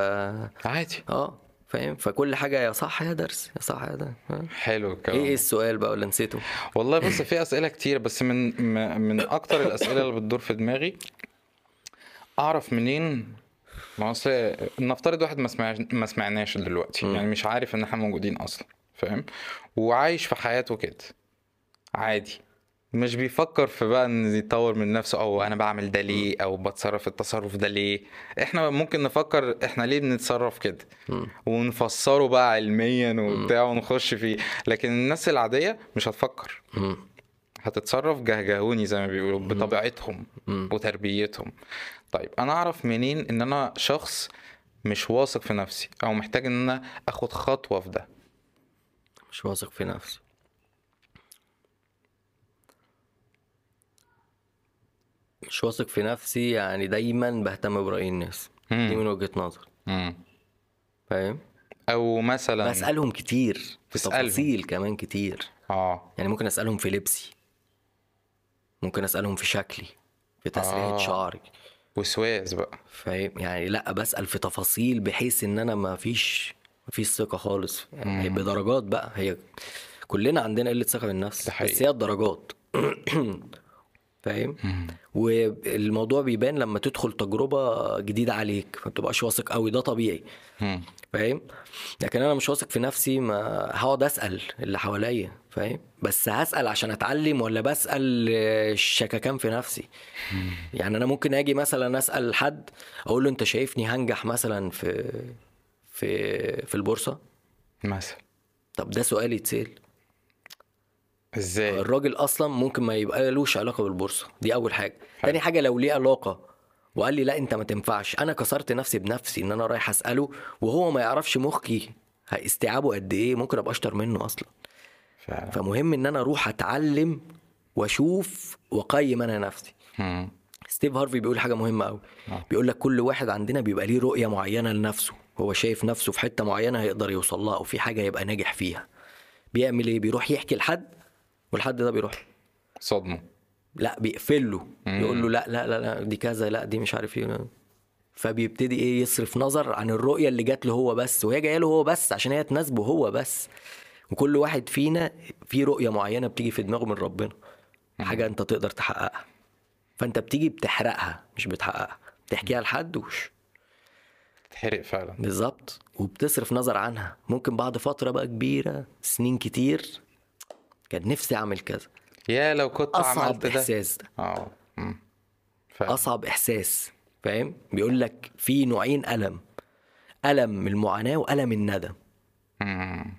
عادي. آه. فاهم؟ فكل حاجة يا صح يا درس يا صح يا ده؟ حلو الكلام إيه السؤال بقى ولا نسيته؟ والله بص في أسئلة كتير بس من من أكتر الأسئلة اللي بتدور في دماغي أعرف منين؟ ما أصل نفترض واحد ما ما سمعناش دلوقتي يعني مش عارف إن إحنا موجودين أصلا فاهم؟ وعايش في حياته كده عادي. مش بيفكر في بقى إن يطور من نفسه أو أنا بعمل ده ليه؟ أو بتصرف التصرف ده ليه؟ إحنا ممكن نفكر إحنا ليه بنتصرف كده؟ ونفسره بقى علميا وبتاع ونخش فيه. لكن الناس العادية مش هتفكر. هتتصرف جهجهوني زي ما بيقولوا بطبيعتهم. وتربيتهم. طيب أنا أعرف منين إن أنا شخص مش واثق في نفسي أو محتاج إن أنا آخد خطوة في ده؟ مش واثق في نفسي. مش واثق في نفسي يعني دايما بهتم برأي الناس. دي مم. من وجهة نظر. فاهم؟ أو مثلا بسألهم كتير في. تفاصيل كمان كتير. آه. يعني ممكن أسألهم في لبسي. ممكن أسألهم في شكلي في تسريحة آه. شعري. وسواس بقى. فاهم؟ يعني لأ بسأل في تفاصيل بحيث إن أنا ما فيش ما فيش ثقة خالص. يعني هي بدرجات بقى. هي كلنا عندنا قلة ثقة بالنفس. بس هي الدرجات. فاهم؟ والموضوع بيبان لما تدخل تجربة جديدة عليك ما بتبقاش واثق قوي ده طبيعي. فاهم؟ لكن أنا مش واثق في نفسي ما هقعد أسأل اللي حواليا فاهم؟ بس هسأل عشان أتعلم ولا بسأل آه، شككان في نفسي؟ يعني أنا ممكن آجي مثلا أسأل حد أقول له أنت شايفني هنجح مثلا في في في البورصة؟ مثلا. طب ده سؤال يتسأل. إزاي؟ الراجل أصلا ممكن ما يبقى لوش علاقة بالبورصة. دي أول حاجة. تاني حاجة لو ليه علاقة وقال لي لا أنت ما تنفعش. أنا كسرت نفسي بنفسي إن أنا رايح أسأله وهو ما يعرفش مخي استيعابه قد إيه ممكن أبقى أشطر منه أصلا. فعلا. فمهم إن أنا أروح أتعلم وأشوف وأقيم أنا نفسي. مم. ستيف هارفي بيقول حاجة مهمة قوي بيقول لك كل واحد عندنا بيبقى ليه رؤية معينة لنفسه. هو شايف نفسه في حتة معينة هيقدر يوصل لها أو في حاجة يبقى ناجح فيها. بيعمل إيه؟ بيروح يحكي لحد والحد ده بيروح. صدمة. لا بيقفل له يقول له لا لا لا لا دي كذا لا دي مش عارف إيه. فبيبتدي إيه يصرف نظر عن الرؤية اللي جات له هو بس وهي جاية له هو بس عشان هي تناسبه هو بس. وكل واحد فينا في رؤية معينة بتيجي في دماغه من ربنا. حاجة انت تقدر تحققها. فانت بتيجي بتحرقها مش بتحققها. بتحكيها لحد وش. تحرق فعلا. بالظبط. وبتصرف نظر عنها. ممكن بعد فترة بقى كبيرة سنين كتير كان نفسي أعمل كذا. يا لو كنت أصعب عملت ده. إحساس. ده آه. مم. فعلا أصعب إحساس فاهم؟ بيقول لك في نوعين ألم. ألم المعاناة وألم الندم. مم.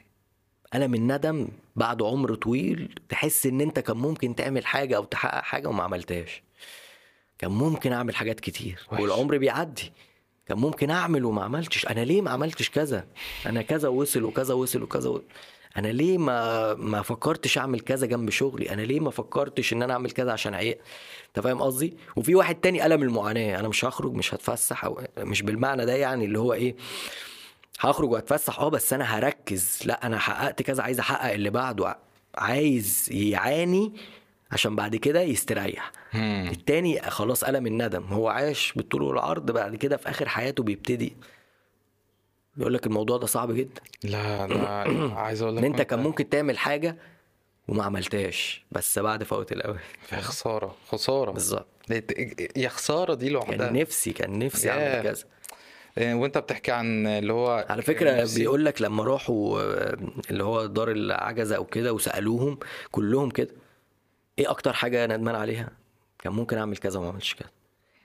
ألم الندم بعد عمر طويل تحس إن أنت كان ممكن تعمل حاجة أو تحقق حاجة وما عملتهاش. كان ممكن أعمل حاجات كتير وحش. والعمر بيعدي. كان ممكن أعمل وما عملتش. أنا ليه ما عملتش كذا؟ أنا كذا وصل وكذا وصل وكذا وصل. أنا ليه ما ما فكرتش أعمل كذا جنب شغلي؟ أنا ليه ما فكرتش إن أنا أعمل كذا عشان عيق أنت فاهم قصدي؟ وفي واحد تاني الم المعاناة أنا مش هخرج مش هتفسح أو مش بالمعنى ده يعني اللي هو إيه هخرج وأتفسح آه بس أنا هركز. لا أنا حققت كذا عايز أحقق اللي بعده. عايز يعاني عشان بعد كده يستريح. التاني خلاص ألم الندم. هو عاش بالطول والعرض بعد كده في آخر حياته بيبتدي بيقول لك الموضوع ده صعب جدا. لا لا عايز أقول لك إن أنت كان ممكن تعمل حاجة وما عملتهاش بس بعد فوت الأوان يا خسارة خسارة. بالظبط. يا خسارة دي لوحدها. كان نفسي كان نفسي. أعمل كذا. إيه، وأنت بتحكي عن اللي هو على نفسي- بيقول لك لما راحوا آه، اللي هو دار العجزة أو كده وسألوهم كلهم كده إيه أكتر حاجة ندمان عليها؟ كان ممكن أعمل كذا وما أعملش كذا.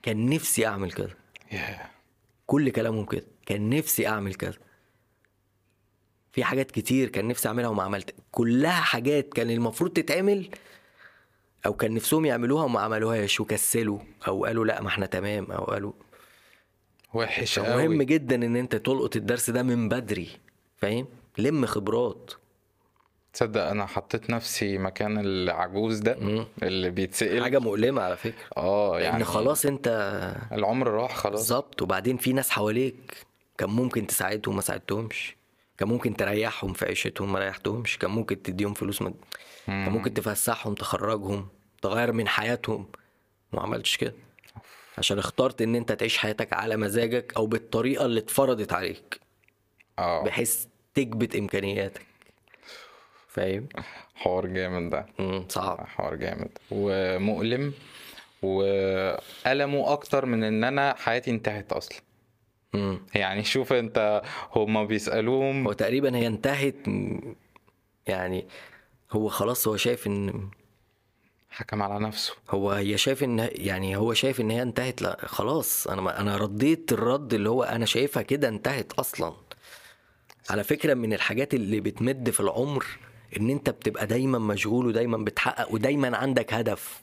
كان نفسي أعمل كذا. ياه. كل كلامهم كده. كان نفسي أعمل كذا. في حاجات كتير كان نفسي أعملها وما عملت. كلها حاجات كان المفروض تتعمل أو كان نفسهم يعملوها وما عملوهاش وكسلوا أو قالوا لأ ما إحنا تمام أو قالوا وحش مهم جدا إن أنت تلقط الدرس ده من بدري فاهم؟ لم خبرات. تصدق أنا حطيت نفسي مكان العجوز ده مم. اللي بيتسأل. حاجة مؤلمة على فكرة. آه يعني يعني خلاص أنت العمر راح خلاص. بالظبط. وبعدين في ناس حواليك كان ممكن تساعدهم ما ساعدتهمش. كان ممكن تريحهم في عيشتهم ما ريحتهمش. كان ممكن تديهم فلوس ما كان ممكن تفسحهم تخرجهم تغير من حياتهم. وما عملتش كده. عشان اخترت إن أنت تعيش حياتك على مزاجك أو بالطريقة اللي اتفرضت عليك. آه. بحيث تكبت إمكانياتك. فاهم؟ حوار جامد ده. مم، صعب. حوار جامد. ومؤلم وألمه أكتر من إن أنا حياتي انتهت أصلا. مم. يعني شوف أنت هما بيسألوهم. هو تقريبا هي انتهت يعني هو خلاص هو شايف إن حكم على نفسه. هو هي شايف إن يعني هو شايف إن هي انتهت لا خلاص. أنا ما أنا رديت الرد اللي هو أنا شايفها كده انتهت أصلا. على فكرة من الحاجات اللي بتمد في العمر إن أنت بتبقى دايما مشغول ودايما بتحقق ودايما عندك هدف.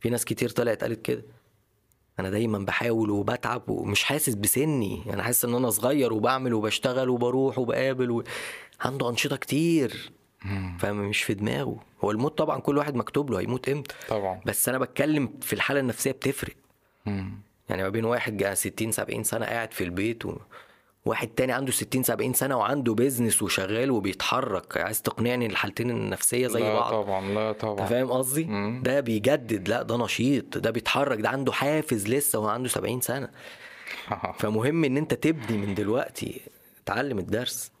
في ناس كتير طلعت قالت كده. أنا دايما بحاول وبتعب ومش حاسس بسني. أنا حاسس إن أنا صغير وبعمل وبشتغل وبروح وبقابل و... عنده أنشطة كتير. فمش في دماغه. هو الموت طبعا كل واحد مكتوب له هيموت إمتى؟ طبعا. بس أنا بتكلم في الحالة النفسية بتفرق. مم. يعني ما بين واحد جا 60 70 سنة قاعد في البيت و... واحد تاني عنده 60 70 سنة وعنده بيزنس وشغال وبيتحرك. عايز تقنعني ان الحالتين النفسية زي لا بعض؟ طبعا لا طبعا. فاهم قصدي. ده بيجدد لا ده نشيط ده بيتحرك ده عنده حافز لسه وهو عنده 70 سنة. فمهم إن أنت تبني من دلوقتي تعلم الدرس.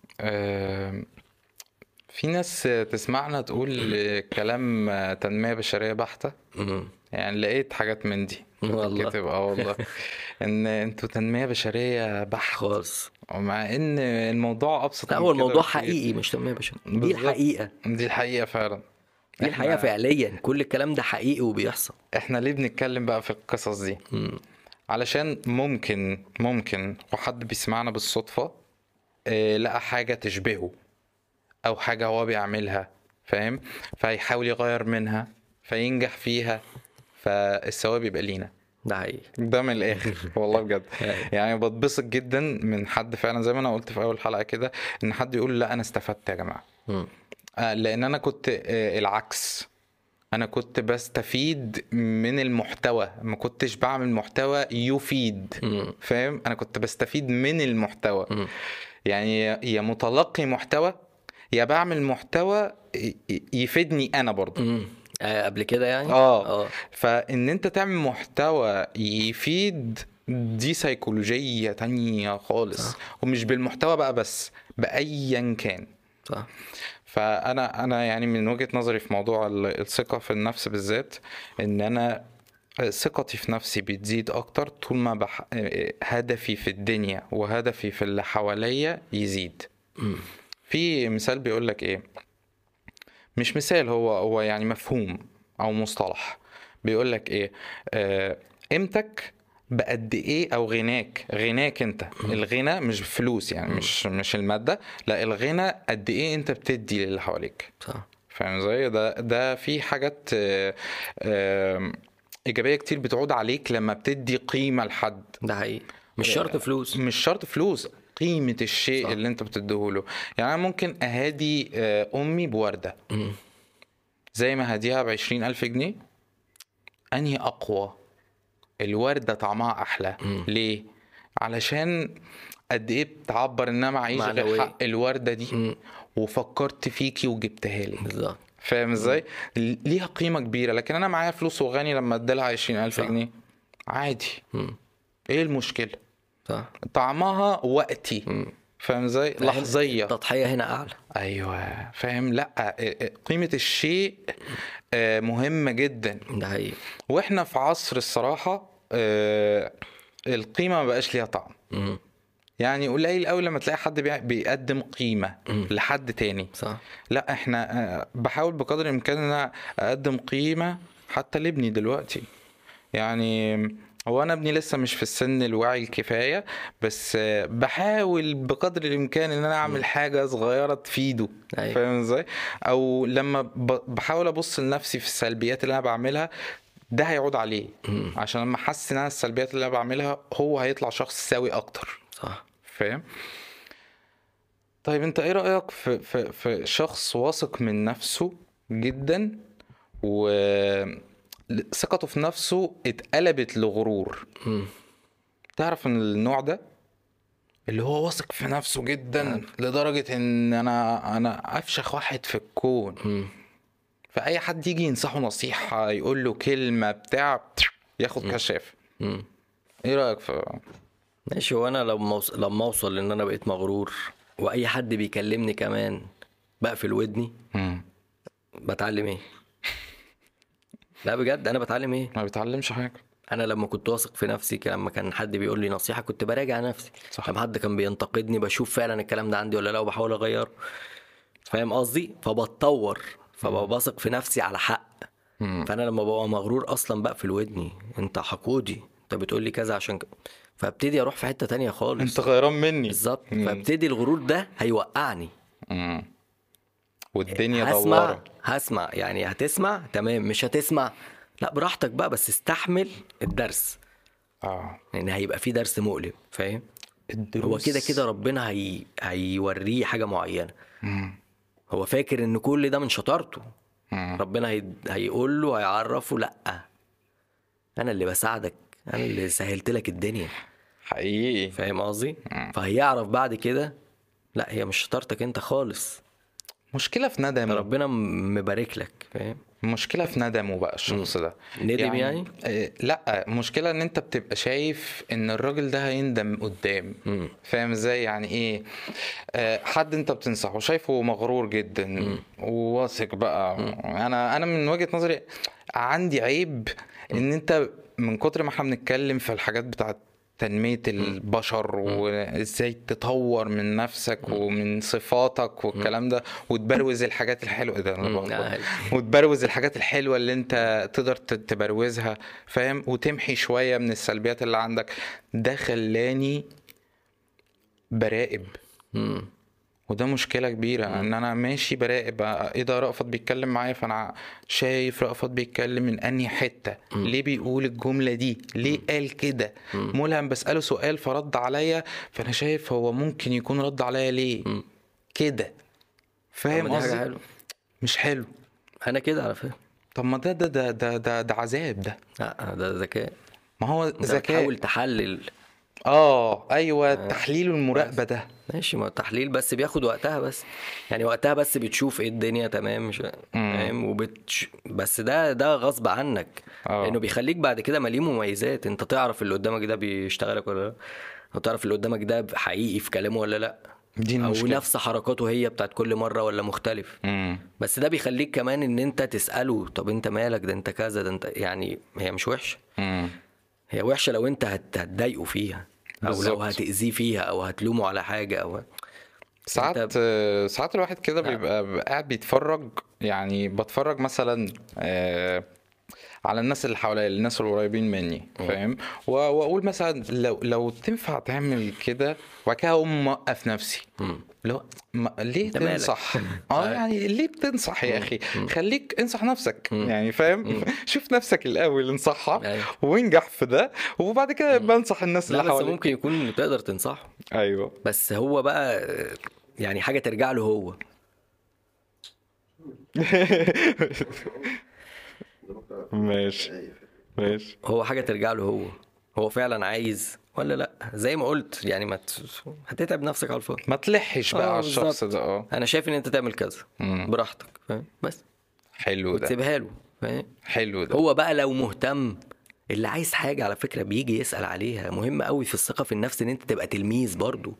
في ناس تسمعنا تقول كلام تنمية بشرية بحتة. مم. يعني لقيت حاجات من دي. والله. كتب آه والله. إن أنتوا تنمية بشرية بحت خالص. ومع إن الموضوع أبسط لا هو الموضوع. حقيقي مش تنمية بشرية. دي. الحقيقة دي الحقيقة فعلا. دي الحقيقة فعليا. كل الكلام ده حقيقي وبيحصل. إحنا ليه بنتكلم بقى في القصص دي؟ مم. علشان ممكن ممكن وحد بيسمعنا بالصدفة آه، لقى حاجة تشبهه. أو حاجة هو بيعملها فاهم؟ فيحاول يغير منها فينجح فيها فالثواب يبقى لينا. ده حقيقي. ده من الآخر. والله بجد. يعني بتبسط جدا من حد فعلا. زي ما أنا قلت في أول حلقة كده إن حد يقول لا أنا استفدت يا جماعة. مم. آه، لأن أنا كنت آه، العكس. أنا كنت بستفيد من المحتوى. ما كنتش بعمل محتوى يفيد. فاهم؟ أنا كنت بستفيد من المحتوى. يعني يا متلقي محتوى يا بعمل محتوى يفيدني أنا برضه. آه قبل كده يعني؟ آه. آه. فإن أنت تعمل محتوى يفيد دي سيكولوجية تانية خالص. ومش بالمحتوى بقى بس بأيا كان. صح. فأنا أنا يعني من وجهة نظري في موضوع ال- الثقة في النفس بالذات إن أنا ثقتي في نفسي بتزيد أكتر طول ما بح... هدفي في الدنيا وهدفي في اللي حواليا يزيد. مم. في مثال بيقول لك إيه؟ مش مثال هو هو يعني مفهوم أو مصطلح. بيقول لك إيه؟ آه، قيمتك بقد إيه أو غناك؟ غناك أنت. الغنى مش فلوس يعني مش مش المادة. لا الغنى قد إيه أنت بتدي للي حواليك. صح. فاهم إزاي؟ ده ده في حاجات آه، آه، إيجابية كتير بتعود عليك لما بتدي قيمة لحد. ده حقيقي. مش شرط فلوس. مش شرط فلوس. قيمة الشيء صح. اللي انت بتديهوله يعني أنا ممكن أهادي آه، أمي بوردة. زي ما هديها ب ألف جنيه أنهي أقوى الوردة طعمها أحلى مم. ليه علشان قد إيه بتعبر إن أنا معيش غير. حق الوردة دي مم. وفكرت فيكي وجبتها لي بالظبط فاهم إزاي؟ ليها قيمة كبيرة لكن أنا معايا فلوس وغني لما أديلها 20000 صح. جنيه عادي مم. إيه المشكلة؟ صح طعمها وقتي. مم. فاهم إزاي؟ لحظية. التضحية هنا أعلى. أيوه. فاهم؟ لأ قيمة الشيء آه، مهمة جدا. ده حقيقي. وإحنا في عصر الصراحة آه، القيمة ما بقاش ليها طعم. مم. يعني قليل قوي لما تلاقي حد بيقدم قيمة لحد تاني. صح. لأ إحنا آه، بحاول بقدر الإمكان إن أنا أقدم قيمة حتى لابني دلوقتي. يعني هو أنا ابني لسه مش في السن الواعي الكفاية بس بحاول بقدر الإمكان إن أنا أعمل حاجة صغيرة تفيده أيوة. فاهم إزاي؟ أو لما بحاول أبص لنفسي في السلبيات اللي أنا بعملها ده هيعود عليه. عشان لما احس ان أنا السلبيات اللي أنا بعملها هو هيطلع شخص سوي أكتر. صح. فاهم؟ طيب أنت إيه رأيك في في في شخص واثق من نفسه جدا و ثقته في نفسه اتقلبت لغرور مم. تعرف إن النوع ده اللي هو واثق في نفسه جدا لدرجة إن أنا أنا أفشخ واحد في الكون مم. فأي حد يجي ينصحه نصيحة يقول له كلمة بتاع ياخد كشاف. إيه رأيك في ماشي هو أنا لما لما أوصل لأن أنا بقيت مغرور وأي حد بيكلمني كمان بقفل ودني. بتعلم إيه لا بجد أنا بتعلم إيه؟ ما بيتعلمش حاجة. أنا لما كنت واثق في نفسي لما كان حد بيقول لي نصيحة كنت براجع نفسي. صح. لما حد كان بينتقدني بشوف فعلا الكلام ده عندي ولا لا وبحاول أغيره. فاهم قصدي؟ فبتطور فبثق في نفسي على حق. مم. فأنا لما ببقى مغرور أصلا بقفل ودني أنت حقودي أنت بتقول لي كذا عشان ك... فابتدي أروح في حتة تانية خالص. أنت غيران مني. بالظبط. فابتدي الغرور ده هيوقعني. مم. والدنيا هسمع دوارة. هسمع يعني هتسمع تمام مش هتسمع. لا براحتك بقى بس استحمل الدرس. آه. لأن هيبقى في درس مؤلم فاهم؟ الدروس. هو كده كده ربنا هي... هيوريه حاجة معينة. مم. هو فاكر إن كل ده من شطارته؟ مم. ربنا هي... هيقول له هيعرفه لأ. أنا اللي بساعدك أنا اللي سهلت لك الدنيا. حقيقي. فاهم قصدي؟ فهيعرف بعد كده لأ هي مش شطارتك أنت خالص. مشكلة في ندمه. ربنا مبارك لك فاهم؟ مشكلة في ندمه بقى الشخص ده؟ ندم يعني؟ آه، لا مشكلة إن أنت بتبقى شايف إن الراجل ده هيندم قدام. مم. فاهم إزاي؟ يعني إيه؟ آه، حد أنت بتنصحه شايفه مغرور جدا وواثق بقى. أنا أنا من وجهة نظري عندي عيب إن أنت من كتر ما إحنا بنتكلم في الحاجات بتاعت تنمية البشر وإزاي تطور من نفسك ومن صفاتك والكلام ده وتبروز الحاجات الحلوة. ده؟ أنا مم. بقول. آه. وتبروز الحاجات الحلوة اللي أنت تقدر تبروزها فاهم؟ وتمحي شوية من السلبيات اللي عندك. ده خلاني براقب. وده مشكلة كبيرة إن أنا ماشي براقب إيه ده رأفت بيتكلم معايا فأنا شايف رأفت بيتكلم من أنهي حتة؟ ليه بيقول الجملة دي؟ ليه قال كده؟ ملهم بسأله سؤال فرد عليا فأنا شايف هو ممكن يكون رد عليا ليه؟ كده. فاهم قصدي؟ مش حلو. أنا كده على فكرة. طب ما ده ده ده ده ده, ده عذاب ده. لا ده ذكاء. ما هو ذكاء. بتحاول تحلل. آه أيوه التحليل والمراقبة ده. ماشي ما التحليل بس بياخد وقتها بس. يعني وقتها بس بتشوف إيه الدنيا تمام؟ مش فاهم؟ وبتش... بس ده ده غصب عنك. آه. لأنه بيخليك بعد كده مليء مميزات انت تعرف اللي قدامك ده بيشتغلك ولا لأ؟ وتعرف اللي قدامك ده حقيقي في كلامه ولا لأ؟ دي أو المشكلة. نفس حركاته هي بتاعت كل مرة ولا مختلف. امم بس ده بيخليك كمان إن أنت تسأله طب أنت مالك؟ ده أنت كذا ده أنت يعني هي مش وحشة. هي وحشة لو أنت هت- هتضايقه فيها. أو لو. هتأذيه فيها أو هتلومه على حاجة أو ساعات ساعات الواحد كده بيبقى قاعد بيتفرج يعني بتفرج مثلا آه، على الناس اللي حواليا الناس القريبين مني فاهم؟ وأقول مثلا لو لو تنفع تعمل كده وبعد كده أقوم موقف نفسي. لو ما ليه؟ تنصح؟ آه يعني ليه بتنصح يا أخي؟ خليك انصح نفسك يعني فاهم؟ شوف نفسك الأول انصحها أيوة. وانجح في ده وبعد كده يبقى انصح الناس اللي بس حواليك. ممكن يكون تقدر تنصحه. أيوه. بس هو بقى يعني حاجة ترجع له هو. ماشي. ماشي. هو حاجة ترجع له هو. هو فعلا عايز ولا لا؟ زي ما قلت يعني ما ت... هتتعب نفسك على الفاضي. ما تلحش بقى آه، على الشخص. ده آه. أنا شايف إن أنت تعمل كذا. براحتك فاهم؟ بس. حلو ده. وتسيبها له فاهم؟ حلو ده. هو بقى لو مهتم اللي عايز حاجة على فكرة بيجي يسأل عليها. مهم قوي في الثقة في النفس إن أنت تبقى تلميذ برضو.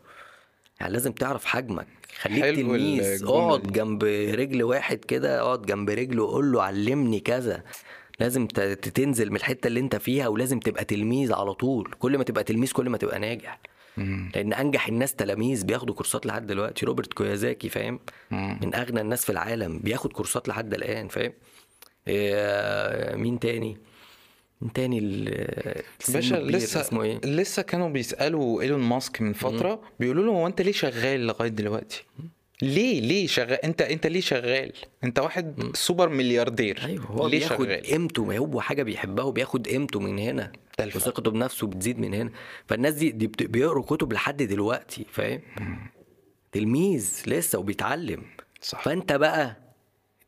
يعني لازم تعرف حجمك. خليك تلميذ. اقعد. جنب رجل واحد كده اقعد جنب رجله وقول له علمني كذا. لازم تنزل من الحتة اللي انت فيها ولازم تبقى تلميذ على طول. كل ما تبقى تلميذ كل ما تبقى ناجح. لأن أنجح الناس تلاميذ بياخدوا كورسات لحد دلوقتي. روبرت كويازاكي فاهم. من أغنى الناس في العالم. بياخد كورسات لحد الآن فاهم؟ إيه مين تاني؟ مين تاني باشا لسه اسمه إيه؟ لسه كانوا بيسألوا إيلون ماسك من فترة بيقولوا له هو أنت ليه شغال لغاية دلوقتي؟ ليه؟ ليه شغال انت انت ليه شغال؟ انت واحد سوبر ملياردير. أيوه هو ليه بياخد شغال؟ قيمته هو حاجة بيحبها وبياخد قيمته من هنا. وثقته بنفسه بتزيد من هنا. فالناس دي, دي بيقروا كتب لحد دلوقتي فاهم؟ تلميذ لسه وبيتعلم. صح. فانت بقى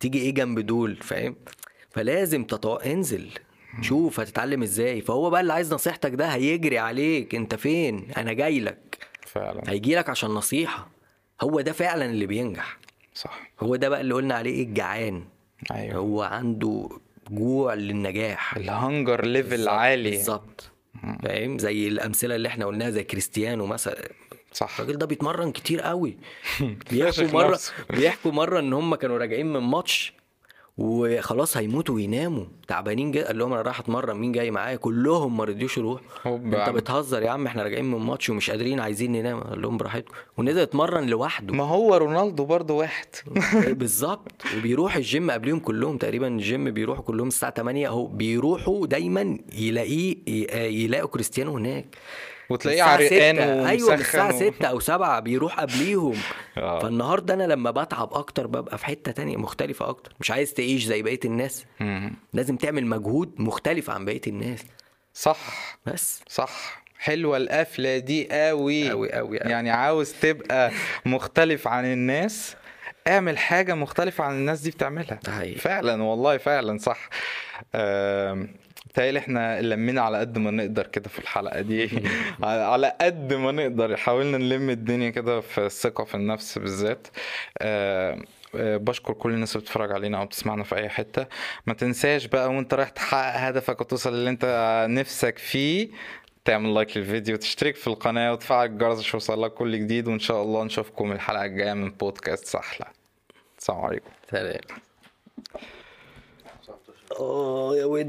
تيجي إيه جنب دول فاهم؟ فلازم تطو... انزل. شوف هتتعلم إزاي. فهو بقى اللي عايز نصيحتك ده هيجري عليك. انت فين؟ أنا جاي لك. فعلا. هيجي لك عشان نصيحة. هو ده فعلا اللي بينجح. صح. هو ده بقى اللي قلنا عليه إيه؟ الجعان. أيوه. هو عنده جوع للنجاح. ال hunger level عالي. بالظبط. فاهم؟ زي الأمثلة اللي إحنا قلناها زي كريستيانو مثلا. صح. الراجل ده بيتمرن كتير قوي. بيحكوا مرة. بيحكوا مرة إن هم كانوا راجعين من ماتش وخلاص هيموتوا ويناموا. تعبانين جدا. قال لهم أنا رايح أتمرن. مين جاي معايا؟ كلهم ما رضيوش هوب أنت. بتهزر يا عم. إحنا راجعين من ماتش ومش قادرين عايزين ننام. قال لهم براحتكم. ونزل اتمرن لوحده. ما هو رونالدو برضو واحد. بالظبط. وبيروح الجيم قبليهم كلهم. تقريبا الجيم بيروحوا كلهم الساعة 8 أهو بيروحوا دايما يلاقيه ي- يلاقوا كريستيانو هناك. وتلاقيه الساعة عرقان ستة. أيوه الساعة ومسخن و- 6 أو 7 بيروح قبليهم آه. فالنهاردة أنا لما بتعب أكتر ببقى في حتة تانية مختلفة أكتر مش عايز تعيش زي بقية الناس. لازم تعمل مجهود مختلف عن بقية الناس صح بس صح حلوة القفلة دي قوي أوي أوي. يعني عاوز تبقى مختلف عن الناس اعمل حاجة مختلفة عن الناس دي بتعملها. فعلا والله فعلا صح بتهيألي إحنا لمينا على قد ما نقدر كده في الحلقة دي. على قد ما نقدر حاولنا نلم الدنيا كده في الثقة في النفس بالذات. آم، آه، بشكر كل الناس اللي بتتفرج علينا أو بتسمعنا في أي حتة. ما تنساش بقى وأنت رايح تحقق هدفك وتوصل اللي أنت نفسك فيه تعمل لايك للفيديو وتشترك في القناة وتفعل الجرس عشان يوصل لك كل جديد. وإن شاء الله نشوفكم الحلقة الجاية من بودكاست سحلة. السلام عليكم. سلام. آه يا ود